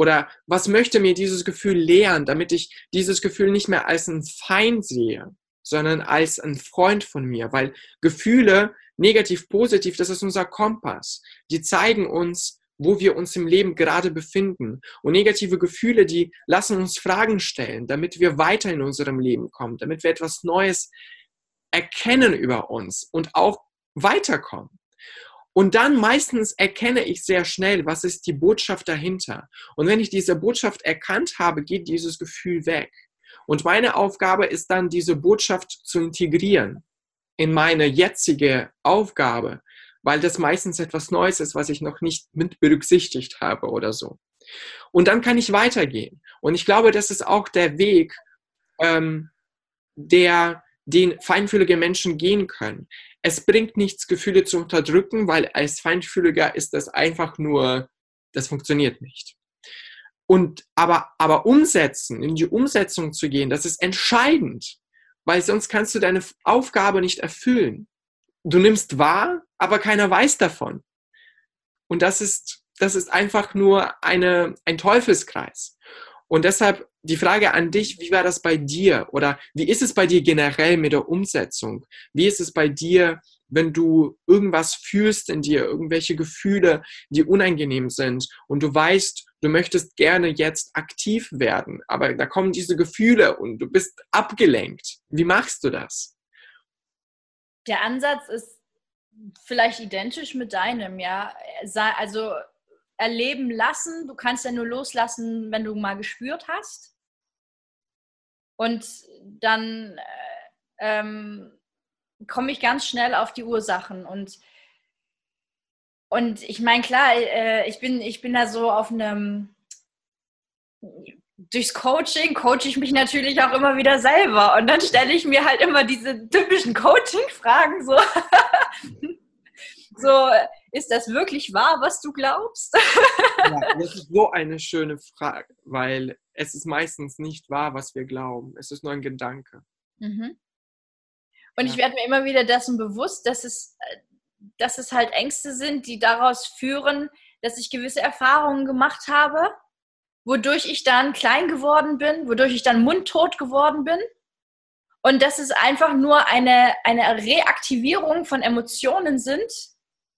Oder was möchte mir dieses Gefühl lehren, damit ich dieses Gefühl nicht mehr als ein Feind sehe, sondern als ein Freund von mir? Weil Gefühle, negativ, positiv, das ist unser Kompass. Die zeigen uns, wo wir uns im Leben gerade befinden. Und negative Gefühle, die lassen uns Fragen stellen, damit wir weiter in unserem Leben kommen, damit wir etwas Neues erkennen über uns und auch weiterkommen. Und dann meistens erkenne ich sehr schnell, was ist die Botschaft dahinter. Und wenn ich diese Botschaft erkannt habe, geht dieses Gefühl weg. Und meine Aufgabe ist dann, diese Botschaft zu integrieren in meine jetzige Aufgabe, weil das meistens etwas Neues ist, was ich noch nicht mit berücksichtigt habe oder so. Und dann kann ich weitergehen. Und ich glaube, das ist auch der Weg, ähm, der den feinfühlige Menschen gehen können es bringt nichts, Gefühle zu unterdrücken, weil als Feinfühliger ist das einfach nur, das funktioniert nicht. Und aber, aber umsetzen, in die Umsetzung zu gehen, das ist entscheidend, weil sonst kannst du deine Aufgabe nicht erfüllen. Du nimmst wahr, aber keiner weiß davon. Und das ist, das ist einfach nur eine, ein Teufelskreis. Und deshalb die Frage an dich, wie war das bei dir? Oder wie ist es bei dir generell mit der Umsetzung? Wie ist es bei dir, wenn du irgendwas fühlst in dir, irgendwelche Gefühle, die unangenehm sind und du weißt, du möchtest gerne jetzt aktiv werden, aber da kommen diese Gefühle und du bist abgelenkt. Wie machst du das? Der Ansatz ist vielleicht identisch mit deinem, ja. Also erleben lassen. Du kannst ja nur loslassen, wenn du mal gespürt hast. Und dann äh, ähm, komme ich ganz schnell auf die Ursachen. Und, und ich meine, klar, äh, ich, bin, ich bin da so auf einem, durchs Coaching coache ich mich natürlich auch immer wieder selber. Und dann stelle ich mir halt immer diese typischen Coaching-Fragen so. so, ist das wirklich wahr, was du glaubst? ja, das ist so eine schöne Frage, weil es ist meistens nicht wahr, was wir glauben. Es ist nur ein Gedanke. Mhm. Und ja. ich werde mir immer wieder dessen bewusst, dass es, dass es halt Ängste sind, die daraus führen, dass ich gewisse Erfahrungen gemacht habe, wodurch ich dann klein geworden bin, wodurch ich dann mundtot geworden bin. Und dass es einfach nur eine, eine Reaktivierung von Emotionen sind,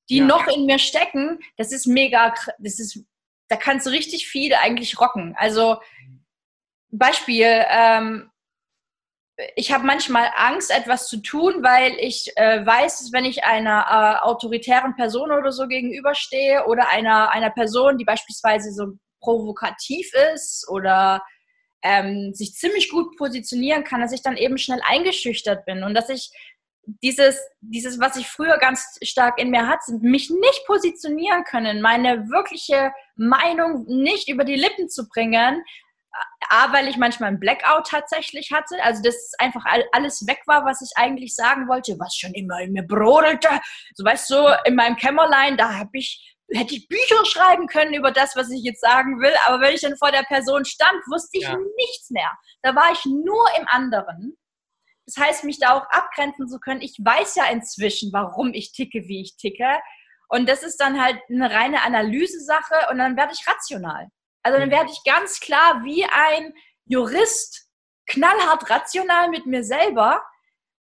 die ja. noch in mir stecken, das ist mega, das ist, da kannst du richtig viel eigentlich rocken. Also Beispiel, ähm, ich habe manchmal Angst, etwas zu tun, weil ich äh, weiß, dass wenn ich einer äh, autoritären Person oder so gegenüberstehe oder einer, einer Person, die beispielsweise so provokativ ist oder ähm, sich ziemlich gut positionieren kann, dass ich dann eben schnell eingeschüchtert bin und dass ich dieses, dieses, was ich früher ganz stark in mir hatte, mich nicht positionieren können, meine wirkliche Meinung nicht über die Lippen zu bringen, A, weil ich manchmal einen Blackout tatsächlich hatte, also dass einfach alles weg war, was ich eigentlich sagen wollte, was schon immer in mir brodelte. So weißt du, in meinem Kämmerlein, da habe ich, hätte ich Bücher schreiben können über das, was ich jetzt sagen will, aber wenn ich dann vor der Person stand, wusste ich ja. nichts mehr. Da war ich nur im anderen. Das heißt, mich da auch abgrenzen zu können. Ich weiß ja inzwischen, warum ich ticke, wie ich ticke. Und das ist dann halt eine reine Analyse-Sache und dann werde ich rational. Also dann werde ich ganz klar wie ein Jurist knallhart rational mit mir selber,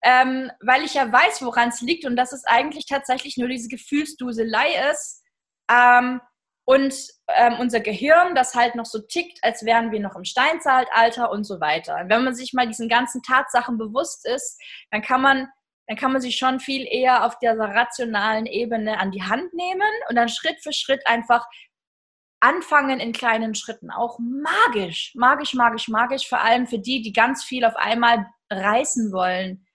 ähm, weil ich ja weiß, woran es liegt und dass es eigentlich tatsächlich nur diese Gefühlsduselei ist. Ähm, und ähm, unser Gehirn, das halt noch so tickt, als wären wir noch im Steinzeitalter und so weiter. Und wenn man sich mal diesen ganzen Tatsachen bewusst ist, dann kann man, dann kann man sich schon viel eher auf dieser rationalen Ebene an die Hand nehmen und dann Schritt für Schritt einfach anfangen in kleinen Schritten. Auch magisch, magisch, magisch, magisch, vor allem für die, die ganz viel auf einmal reißen wollen.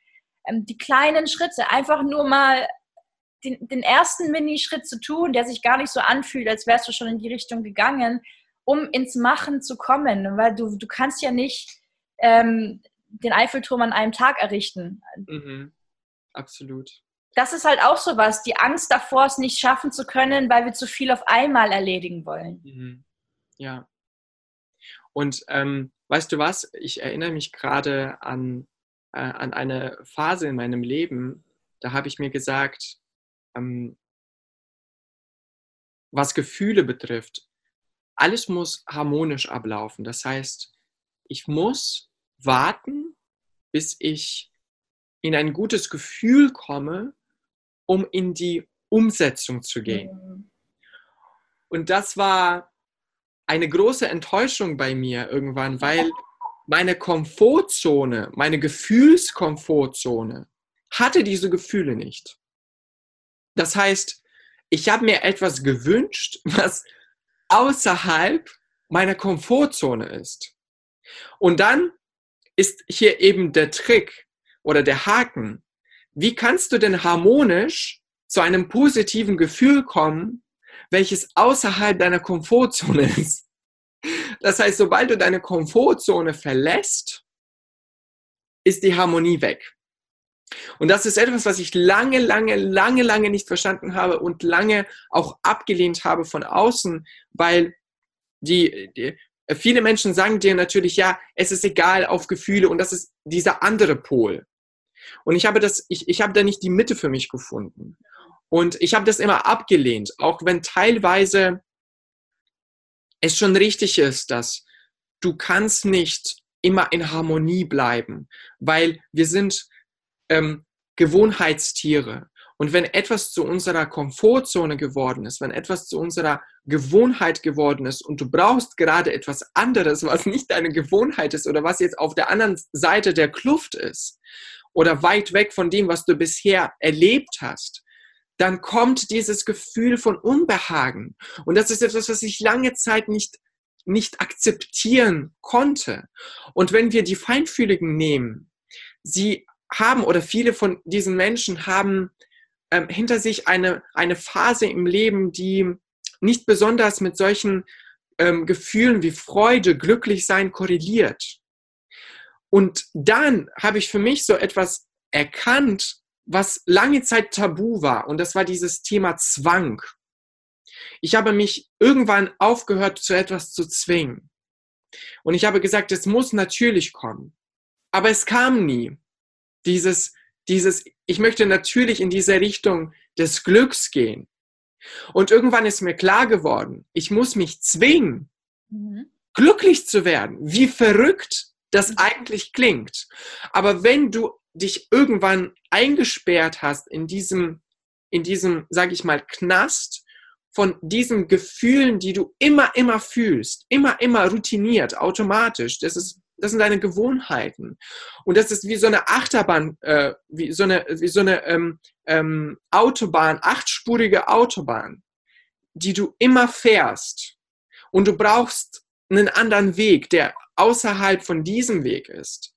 Ähm, die kleinen Schritte, einfach nur mal den, den ersten Minischritt zu tun, der sich gar nicht so anfühlt, als wärst du schon in die Richtung gegangen, um ins Machen zu kommen. Weil du, du kannst ja nicht ähm, den Eiffelturm an einem Tag errichten. Mhm. Absolut. Das ist halt auch so was, die Angst davor, es nicht schaffen zu können, weil wir zu viel auf einmal erledigen wollen. Mhm. Ja. Und ähm, weißt du was? Ich erinnere mich gerade an, äh, an eine Phase in meinem Leben, da habe ich mir gesagt, ähm, was Gefühle betrifft, alles muss harmonisch ablaufen. Das heißt, ich muss warten, bis ich in ein gutes Gefühl komme, um in die Umsetzung zu gehen. Mhm. Und das war eine große Enttäuschung bei mir irgendwann, weil meine Komfortzone, meine Gefühlskomfortzone hatte diese Gefühle nicht. Das heißt, ich habe mir etwas gewünscht, was außerhalb meiner Komfortzone ist. Und dann ist hier eben der Trick oder der Haken. Wie kannst du denn harmonisch zu einem positiven Gefühl kommen, welches außerhalb deiner Komfortzone ist? Das heißt, sobald du deine Komfortzone verlässt, ist die Harmonie weg. Und das ist etwas, was ich lange, lange, lange, lange nicht verstanden habe und lange auch abgelehnt habe von außen, weil die, die viele Menschen sagen dir natürlich, ja, es ist egal auf Gefühle und das ist dieser andere Pol. Und ich habe das, ich, ich habe da nicht die Mitte für mich gefunden. Und ich habe das immer abgelehnt, auch wenn teilweise es schon richtig ist, dass du kannst nicht immer in Harmonie bleiben, weil wir sind ähm, Gewohnheitstiere. Und wenn etwas zu unserer Komfortzone geworden ist, wenn etwas zu unserer Gewohnheit geworden ist und du brauchst gerade etwas anderes, was nicht deine Gewohnheit ist oder was jetzt auf der anderen Seite der Kluft ist oder weit weg von dem, was du bisher erlebt hast, dann kommt dieses Gefühl von Unbehagen. Und das ist etwas, was ich lange Zeit nicht, nicht akzeptieren konnte. Und wenn wir die Feinfühligen nehmen, sie haben oder viele von diesen Menschen haben ähm, hinter sich eine, eine Phase im Leben, die nicht besonders mit solchen ähm, Gefühlen wie Freude, glücklich sein korreliert. Und dann habe ich für mich so etwas erkannt, was lange Zeit tabu war. Und das war dieses Thema Zwang. Ich habe mich irgendwann aufgehört, zu etwas zu zwingen. Und ich habe gesagt, es muss natürlich kommen. Aber es kam nie dieses, dieses, ich möchte natürlich in diese Richtung des Glücks gehen. Und irgendwann ist mir klar geworden, ich muss mich zwingen, mhm. glücklich zu werden. Wie verrückt das mhm. eigentlich klingt. Aber wenn du dich irgendwann eingesperrt hast in diesem, in diesem, sag ich mal, Knast von diesen Gefühlen, die du immer, immer fühlst, immer, immer routiniert, automatisch, das ist das sind deine Gewohnheiten. Und das ist wie so eine Achterbahn, äh, wie so eine, wie so eine ähm, ähm, Autobahn, achtspurige Autobahn, die du immer fährst. Und du brauchst einen anderen Weg, der außerhalb von diesem Weg ist.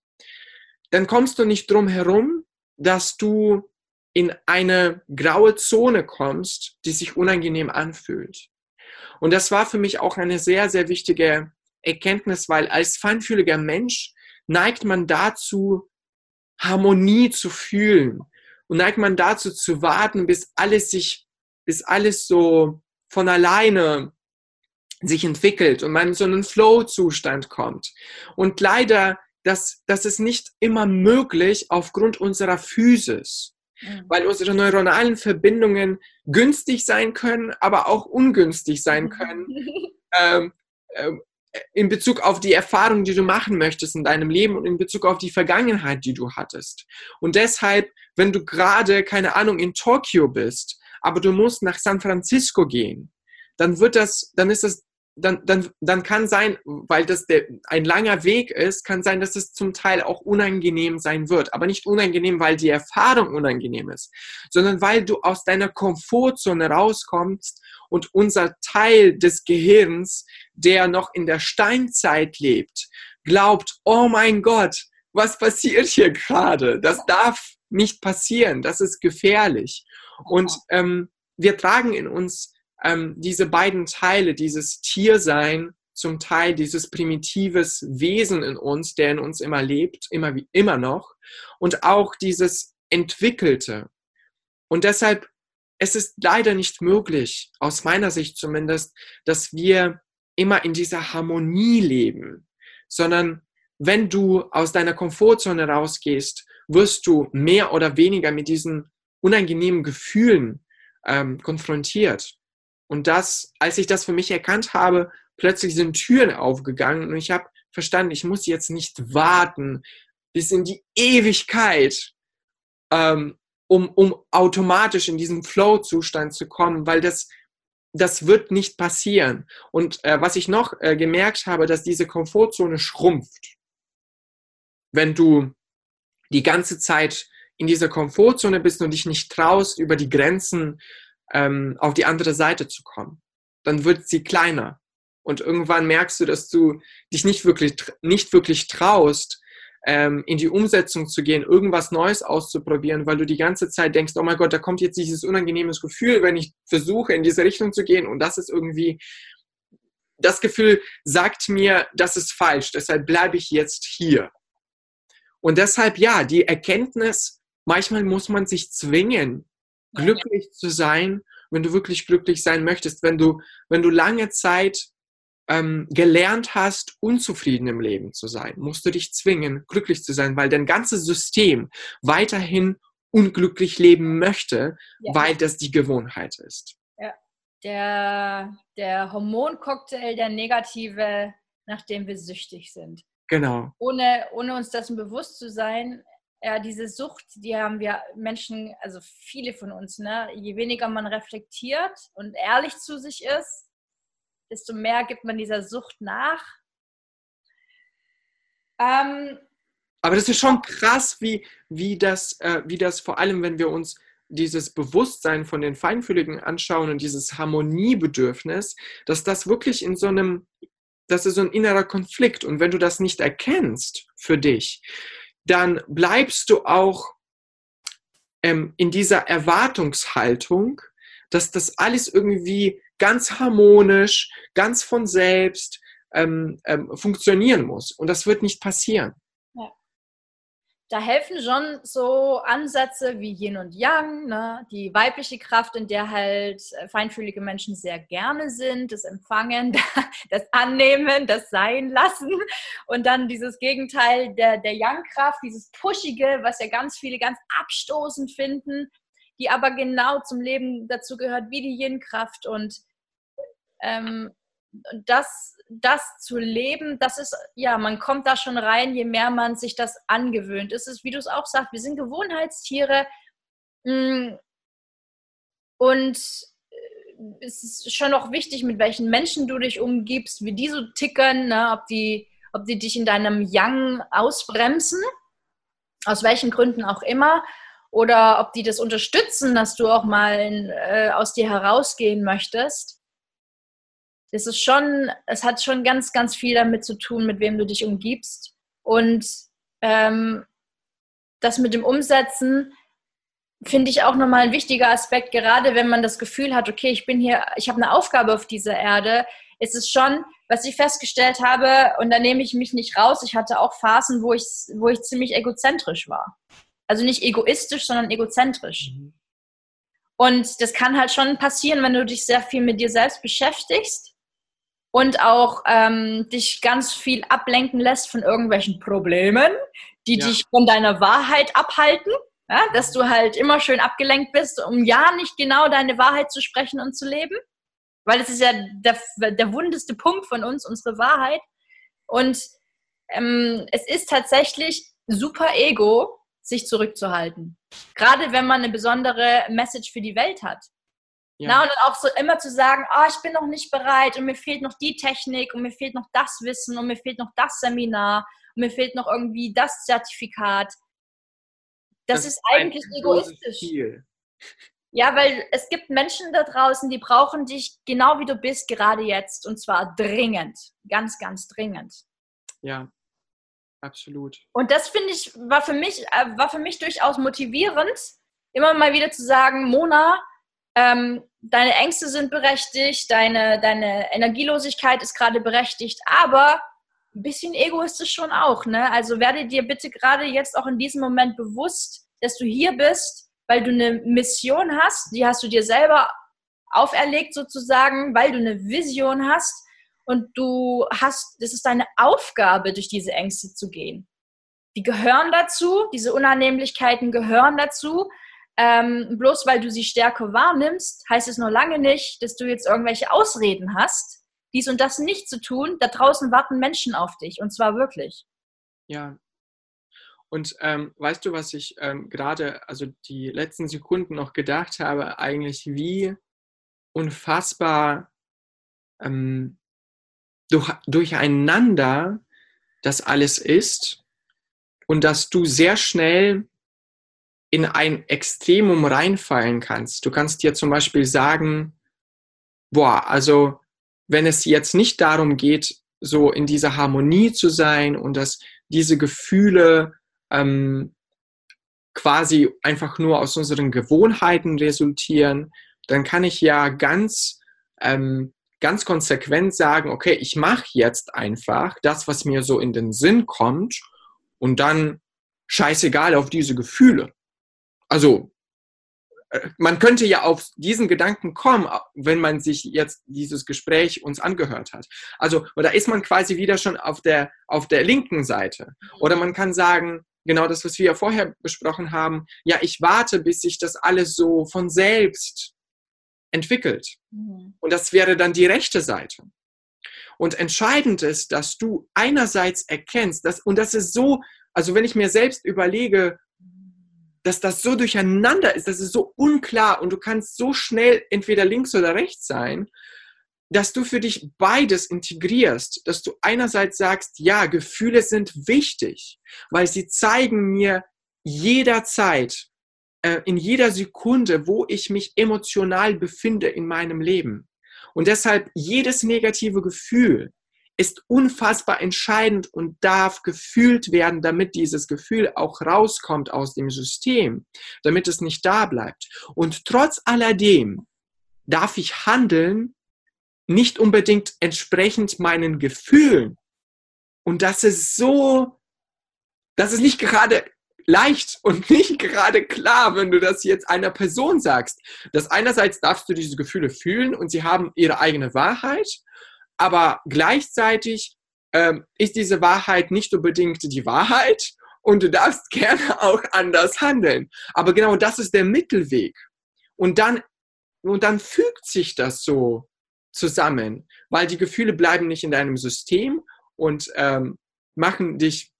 Dann kommst du nicht drum herum, dass du in eine graue Zone kommst, die sich unangenehm anfühlt. Und das war für mich auch eine sehr, sehr wichtige Erkenntnis, weil als feinfühliger Mensch neigt man dazu, Harmonie zu fühlen und neigt man dazu zu warten, bis alles sich, bis alles so von alleine sich entwickelt und man in so einen Flow-Zustand kommt. Und leider, das, das ist nicht immer möglich aufgrund unserer Physis, mhm. weil unsere neuronalen Verbindungen günstig sein können, aber auch ungünstig sein können. ähm, ähm, in Bezug auf die Erfahrung, die du machen möchtest in deinem Leben und in Bezug auf die Vergangenheit, die du hattest. Und deshalb, wenn du gerade, keine Ahnung, in Tokio bist, aber du musst nach San Francisco gehen, dann wird das, dann ist das dann, dann, dann kann sein, weil das der, ein langer Weg ist, kann sein, dass es zum Teil auch unangenehm sein wird. Aber nicht unangenehm, weil die Erfahrung unangenehm ist, sondern weil du aus deiner Komfortzone rauskommst und unser Teil des Gehirns, der noch in der Steinzeit lebt, glaubt, oh mein Gott, was passiert hier gerade? Das darf nicht passieren, das ist gefährlich. Und ähm, wir tragen in uns ähm, diese beiden Teile, dieses Tiersein, zum Teil dieses primitives Wesen in uns, der in uns immer lebt, immer wie immer noch, und auch dieses entwickelte. Und deshalb, es ist leider nicht möglich, aus meiner Sicht zumindest, dass wir immer in dieser Harmonie leben, sondern wenn du aus deiner Komfortzone rausgehst, wirst du mehr oder weniger mit diesen unangenehmen Gefühlen ähm, konfrontiert. Und das, als ich das für mich erkannt habe, plötzlich sind Türen aufgegangen und ich habe verstanden, ich muss jetzt nicht warten bis in die Ewigkeit, ähm, um, um automatisch in diesen Flow-Zustand zu kommen, weil das, das wird nicht passieren. Und äh, was ich noch äh, gemerkt habe, dass diese Komfortzone schrumpft. Wenn du die ganze Zeit in dieser Komfortzone bist und dich nicht traust, über die Grenzen ähm, auf die andere Seite zu kommen. Dann wird sie kleiner. Und irgendwann merkst du, dass du dich nicht wirklich, nicht wirklich traust, ähm, in die Umsetzung zu gehen, irgendwas Neues auszuprobieren, weil du die ganze Zeit denkst, oh mein Gott, da kommt jetzt dieses unangenehmes Gefühl, wenn ich versuche, in diese Richtung zu gehen. Und das ist irgendwie, das Gefühl sagt mir, das ist falsch, deshalb bleibe ich jetzt hier. Und deshalb, ja, die Erkenntnis, manchmal muss man sich zwingen, glücklich zu sein, wenn du wirklich glücklich sein möchtest, wenn du, wenn du lange Zeit ähm, gelernt hast, unzufrieden im Leben zu sein, musst du dich zwingen, glücklich zu sein, weil dein ganzes System weiterhin unglücklich leben möchte, ja. weil das die Gewohnheit ist. Ja, der, der Hormoncocktail, der negative, nachdem wir süchtig sind. Genau. Ohne, ohne uns dessen bewusst zu sein, ja, diese Sucht, die haben wir Menschen, also viele von uns, ne? je weniger man reflektiert und ehrlich zu sich ist, desto mehr gibt man dieser Sucht nach. Ähm, Aber das ist schon krass, wie, wie, das, äh, wie das vor allem, wenn wir uns dieses Bewusstsein von den Feinfühligen anschauen und dieses Harmoniebedürfnis, dass das wirklich in so einem, das ist so ein innerer Konflikt. Und wenn du das nicht erkennst für dich, dann bleibst du auch ähm, in dieser Erwartungshaltung, dass das alles irgendwie ganz harmonisch, ganz von selbst ähm, ähm, funktionieren muss. Und das wird nicht passieren da helfen schon so Ansätze wie Yin und Yang, ne? die weibliche Kraft, in der halt äh, feinfühlige Menschen sehr gerne sind, das Empfangen, das Annehmen, das Sein lassen und dann dieses Gegenteil der, der Yang-Kraft, dieses Pushige, was ja ganz viele ganz abstoßend finden, die aber genau zum Leben dazu gehört wie die Yin-Kraft und ähm, das das zu leben, das ist, ja, man kommt da schon rein, je mehr man sich das angewöhnt. Es ist, wie du es auch sagst, wir sind Gewohnheitstiere. Mm, und äh, es ist schon auch wichtig, mit welchen Menschen du dich umgibst, wie die so ticken, ne? ob, die, ob die dich in deinem Yang ausbremsen, aus welchen Gründen auch immer, oder ob die das unterstützen, dass du auch mal äh, aus dir herausgehen möchtest es ist schon, es hat schon ganz, ganz viel damit zu tun, mit wem du dich umgibst. Und ähm, das mit dem Umsetzen finde ich auch nochmal ein wichtiger Aspekt, gerade wenn man das Gefühl hat, okay, ich bin hier, ich habe eine Aufgabe auf dieser Erde, ist es schon, was ich festgestellt habe, und da nehme ich mich nicht raus, ich hatte auch Phasen, wo ich, wo ich ziemlich egozentrisch war. Also nicht egoistisch, sondern egozentrisch. Mhm. Und das kann halt schon passieren, wenn du dich sehr viel mit dir selbst beschäftigst und auch ähm, dich ganz viel ablenken lässt von irgendwelchen Problemen, die ja. dich von deiner Wahrheit abhalten. Ja, dass du halt immer schön abgelenkt bist, um ja nicht genau deine Wahrheit zu sprechen und zu leben. Weil es ist ja der, der wundeste Punkt von uns, unsere Wahrheit. Und ähm, es ist tatsächlich super Ego, sich zurückzuhalten. Gerade wenn man eine besondere Message für die Welt hat. Ja. Na, und dann auch so immer zu sagen, oh, ich bin noch nicht bereit und mir fehlt noch die Technik und mir fehlt noch das Wissen und mir fehlt noch das Seminar und mir fehlt noch irgendwie das Zertifikat. Das, das ist eigentlich egoistisch. Ziel. Ja, weil es gibt Menschen da draußen, die brauchen dich genau wie du bist, gerade jetzt. Und zwar dringend. Ganz, ganz dringend. Ja, absolut. Und das finde ich, war für mich, äh, war für mich durchaus motivierend, immer mal wieder zu sagen, Mona, ähm, deine Ängste sind berechtigt, deine, deine Energielosigkeit ist gerade berechtigt, aber ein bisschen Ego ist es schon auch. Ne? Also werde dir bitte gerade jetzt auch in diesem Moment bewusst, dass du hier bist, weil du eine Mission hast, die hast du dir selber auferlegt sozusagen, weil du eine Vision hast und du hast, das ist deine Aufgabe, durch diese Ängste zu gehen. Die gehören dazu, diese Unannehmlichkeiten gehören dazu, ähm, bloß weil du sie stärker wahrnimmst, heißt es noch lange nicht, dass du jetzt irgendwelche Ausreden hast, dies und das nicht zu tun. Da draußen warten Menschen auf dich und zwar wirklich. Ja. Und ähm, weißt du, was ich ähm, gerade, also die letzten Sekunden noch gedacht habe, eigentlich wie unfassbar ähm, durch, durcheinander das alles ist und dass du sehr schnell in ein Extremum reinfallen kannst. Du kannst dir zum Beispiel sagen, boah, also wenn es jetzt nicht darum geht, so in dieser Harmonie zu sein und dass diese Gefühle ähm, quasi einfach nur aus unseren Gewohnheiten resultieren, dann kann ich ja ganz, ähm, ganz konsequent sagen, okay, ich mache jetzt einfach das, was mir so in den Sinn kommt und dann scheißegal auf diese Gefühle also äh, man könnte ja auf diesen Gedanken kommen, wenn man sich jetzt dieses Gespräch uns angehört hat. Also, da ist man quasi wieder schon auf der, auf der linken Seite. Oder man kann sagen, genau das, was wir ja vorher besprochen haben, ja, ich warte, bis sich das alles so von selbst entwickelt. Mhm. Und das wäre dann die rechte Seite. Und entscheidend ist, dass du einerseits erkennst, dass, und das ist so, also wenn ich mir selbst überlege, dass das so durcheinander ist, das ist so unklar und du kannst so schnell entweder links oder rechts sein, dass du für dich beides integrierst, dass du einerseits sagst, ja, Gefühle sind wichtig, weil sie zeigen mir jederzeit, äh, in jeder Sekunde, wo ich mich emotional befinde in meinem Leben. Und deshalb jedes negative Gefühl ist unfassbar entscheidend und darf gefühlt werden, damit dieses Gefühl auch rauskommt aus dem System, damit es nicht da bleibt. Und trotz alledem darf ich handeln, nicht unbedingt entsprechend meinen Gefühlen. Und das ist so, das ist nicht gerade leicht und nicht gerade klar, wenn du das jetzt einer Person sagst. Dass einerseits darfst du diese Gefühle fühlen und sie haben ihre eigene Wahrheit aber gleichzeitig ähm, ist diese Wahrheit nicht unbedingt die Wahrheit und du darfst gerne auch anders handeln. Aber genau das ist der Mittelweg. Und dann, und dann fügt sich das so zusammen, weil die Gefühle bleiben nicht in deinem System und ähm, machen dich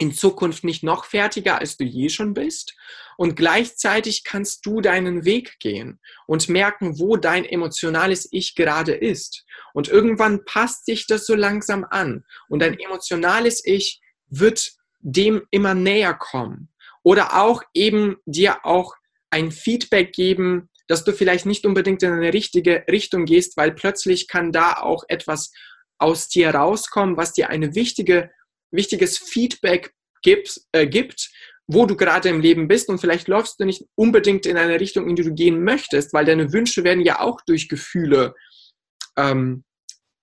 in Zukunft nicht noch fertiger, als du je schon bist. Und gleichzeitig kannst du deinen Weg gehen und merken, wo dein emotionales Ich gerade ist. Und irgendwann passt sich das so langsam an. Und dein emotionales Ich wird dem immer näher kommen. Oder auch eben dir auch ein Feedback geben, dass du vielleicht nicht unbedingt in eine richtige Richtung gehst, weil plötzlich kann da auch etwas aus dir rauskommen, was dir eine wichtige wichtiges Feedback gibt, äh, gibt, wo du gerade im Leben bist und vielleicht läufst du nicht unbedingt in eine Richtung, in die du gehen möchtest, weil deine Wünsche werden ja auch durch Gefühle ähm,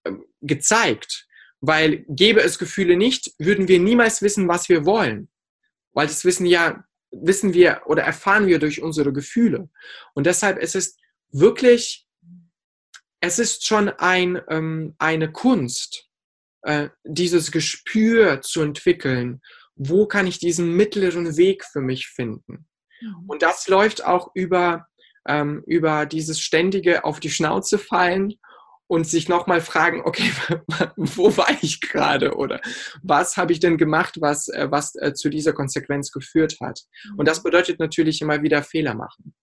ähm gezeigt. Weil gäbe es Gefühle nicht, würden wir niemals wissen, was wir wollen. Weil das wissen ja, wissen wir oder erfahren wir durch unsere Gefühle. Und deshalb ist es wirklich, es ist schon ein, ähm, eine Kunst, äh, dieses Gespür zu entwickeln wo kann ich diesen mittleren Weg für mich finden? Mhm. Und das läuft auch über, ähm, über dieses ständige auf die Schnauze fallen und sich nochmal fragen, okay, wo war ich gerade oder was habe ich denn gemacht, was, äh, was äh, zu dieser Konsequenz geführt hat? Und das mhm. bedeutet natürlich immer wieder Fehler machen.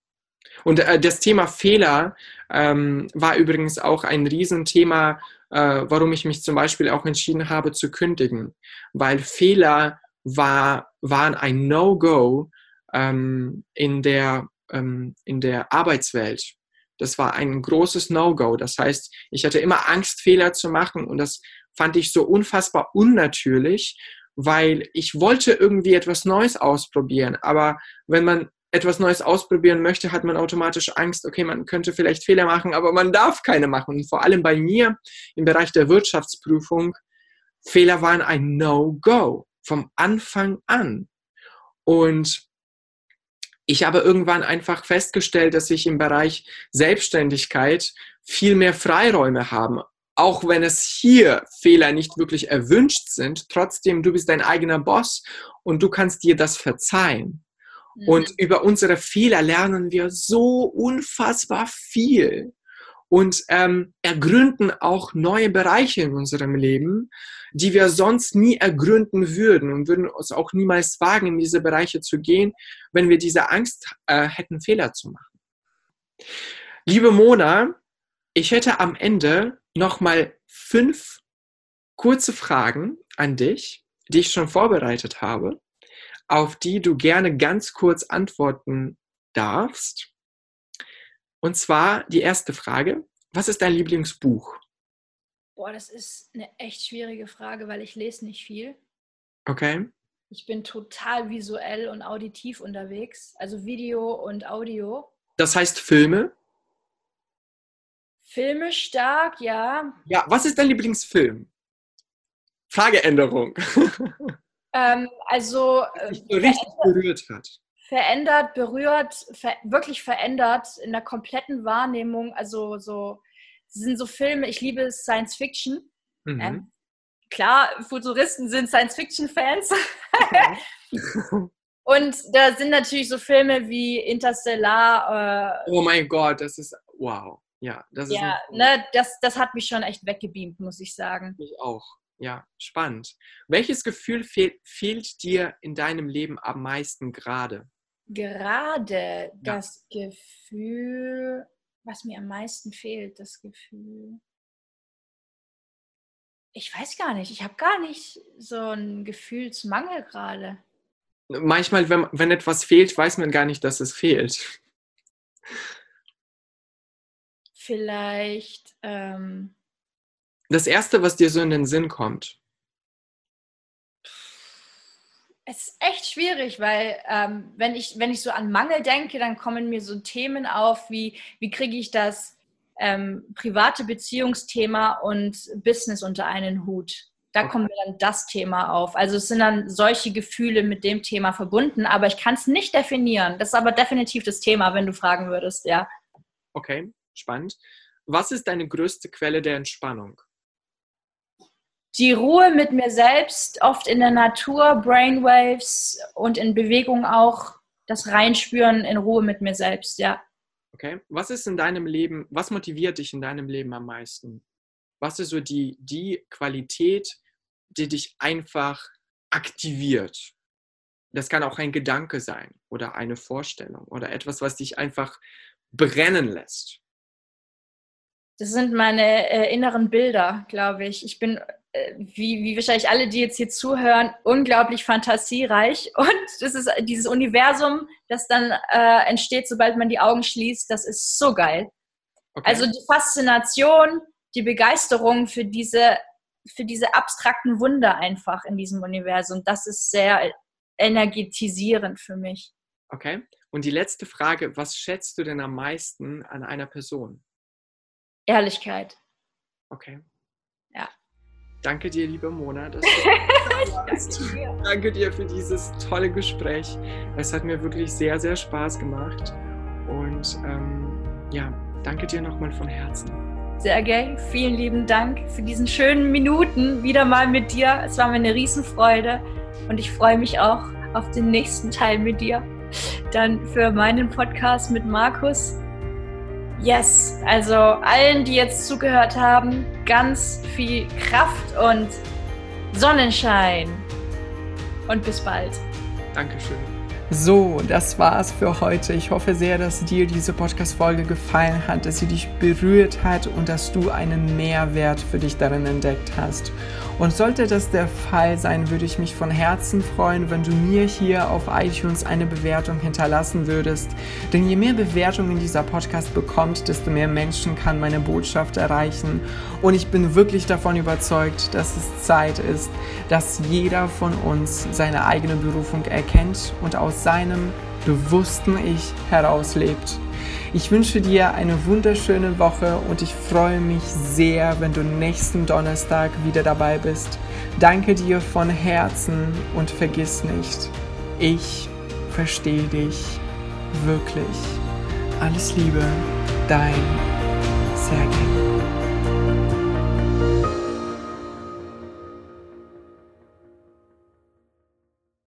Und das Thema Fehler ähm, war übrigens auch ein Riesenthema, warum ich mich zum Beispiel auch entschieden habe zu kündigen, weil Fehler war, waren ein No-Go ähm, in, der, ähm, in der Arbeitswelt. Das war ein großes No-Go. Das heißt, ich hatte immer Angst, Fehler zu machen und das fand ich so unfassbar unnatürlich, weil ich wollte irgendwie etwas Neues ausprobieren. Aber wenn man etwas Neues ausprobieren möchte, hat man automatisch Angst, okay, man könnte vielleicht Fehler machen, aber man darf keine machen. Und vor allem bei mir im Bereich der Wirtschaftsprüfung, Fehler waren ein No-Go vom Anfang an. Und ich habe irgendwann einfach festgestellt, dass ich im Bereich Selbstständigkeit viel mehr Freiräume habe. Auch wenn es hier Fehler nicht wirklich erwünscht sind, trotzdem, du bist dein eigener Boss und du kannst dir das verzeihen. Mhm. Und über unsere Fehler lernen wir so unfassbar viel und ähm, ergründen auch neue Bereiche in unserem Leben, die wir sonst nie ergründen würden und würden uns auch niemals wagen, in diese Bereiche zu gehen, wenn wir diese Angst äh, hätten, Fehler zu machen. Liebe Mona, ich hätte am Ende nochmal fünf kurze Fragen an dich, die ich schon vorbereitet habe, auf die du gerne ganz kurz antworten darfst. Und zwar die erste Frage. Was ist dein Lieblingsbuch? Boah, das ist eine echt schwierige Frage, weil ich lese nicht viel. Okay. Ich bin total visuell und auditiv unterwegs, also Video und Audio. Das heißt Filme? Filme stark, ja. Ja, was ist dein Lieblingsfilm? Frageänderung. Ähm, also. Äh, so richtig berührt hat verändert, berührt, ver wirklich verändert in der kompletten Wahrnehmung. Also so sind so Filme, ich liebe Science Fiction. Mhm. Ähm, klar, Futuristen sind Science Fiction-Fans. Und da sind natürlich so Filme wie Interstellar. Äh, oh mein Gott, das ist wow. Ja, das ist ja, ne, das, das hat mich schon echt weggebeamt, muss ich sagen. Ich auch. Ja, spannend. Welches Gefühl fehl, fehlt dir in deinem Leben am meisten gerade? gerade ja. das Gefühl, was mir am meisten fehlt, das Gefühl. Ich weiß gar nicht, ich habe gar nicht so ein Gefühlsmangel gerade. Manchmal, wenn, wenn etwas fehlt, weiß man gar nicht, dass es fehlt. Vielleicht. Ähm, das Erste, was dir so in den Sinn kommt. Es ist echt schwierig, weil ähm, wenn, ich, wenn ich so an Mangel denke, dann kommen mir so Themen auf, wie, wie kriege ich das ähm, private Beziehungsthema und Business unter einen Hut. Da okay. kommt mir dann das Thema auf. Also es sind dann solche Gefühle mit dem Thema verbunden, aber ich kann es nicht definieren. Das ist aber definitiv das Thema, wenn du fragen würdest, ja. Okay, spannend. Was ist deine größte Quelle der Entspannung? Die Ruhe mit mir selbst, oft in der Natur, Brainwaves und in Bewegung auch das Reinspüren in Ruhe mit mir selbst, ja. Okay. Was ist in deinem Leben, was motiviert dich in deinem Leben am meisten? Was ist so die, die Qualität, die dich einfach aktiviert? Das kann auch ein Gedanke sein oder eine Vorstellung oder etwas, was dich einfach brennen lässt. Das sind meine äh, inneren Bilder, glaube ich. Ich bin wie, wie wahrscheinlich alle, die jetzt hier zuhören, unglaublich fantasiereich. Und das ist dieses Universum, das dann äh, entsteht, sobald man die Augen schließt, das ist so geil. Okay. Also die Faszination, die Begeisterung für diese, für diese abstrakten Wunder einfach in diesem Universum, das ist sehr energetisierend für mich. Okay. Und die letzte Frage, was schätzt du denn am meisten an einer Person? Ehrlichkeit. Okay. Danke dir, liebe Mona. Dass du Danke dir für dieses tolle Gespräch. Es hat mir wirklich sehr, sehr Spaß gemacht. Und ähm, ja, danke dir nochmal von Herzen. Sergej, vielen lieben Dank für diesen schönen Minuten wieder mal mit dir. Es war mir eine Riesenfreude und ich freue mich auch auf den nächsten Teil mit dir. Dann für meinen Podcast mit Markus. Yes, also allen, die jetzt zugehört haben, ganz viel Kraft und Sonnenschein. Und bis bald. Dankeschön. So, das war's für heute. Ich hoffe sehr, dass dir diese Podcast-Folge gefallen hat, dass sie dich berührt hat und dass du einen Mehrwert für dich darin entdeckt hast. Und sollte das der Fall sein, würde ich mich von Herzen freuen, wenn du mir hier auf iTunes eine Bewertung hinterlassen würdest. Denn je mehr Bewertungen dieser Podcast bekommt, desto mehr Menschen kann meine Botschaft erreichen. Und ich bin wirklich davon überzeugt, dass es Zeit ist, dass jeder von uns seine eigene Berufung erkennt und aus seinem bewussten Ich herauslebt. Ich wünsche dir eine wunderschöne Woche und ich freue mich sehr, wenn du nächsten Donnerstag wieder dabei bist. Danke dir von Herzen und vergiss nicht, ich verstehe dich wirklich. Alles Liebe, dein Sergei.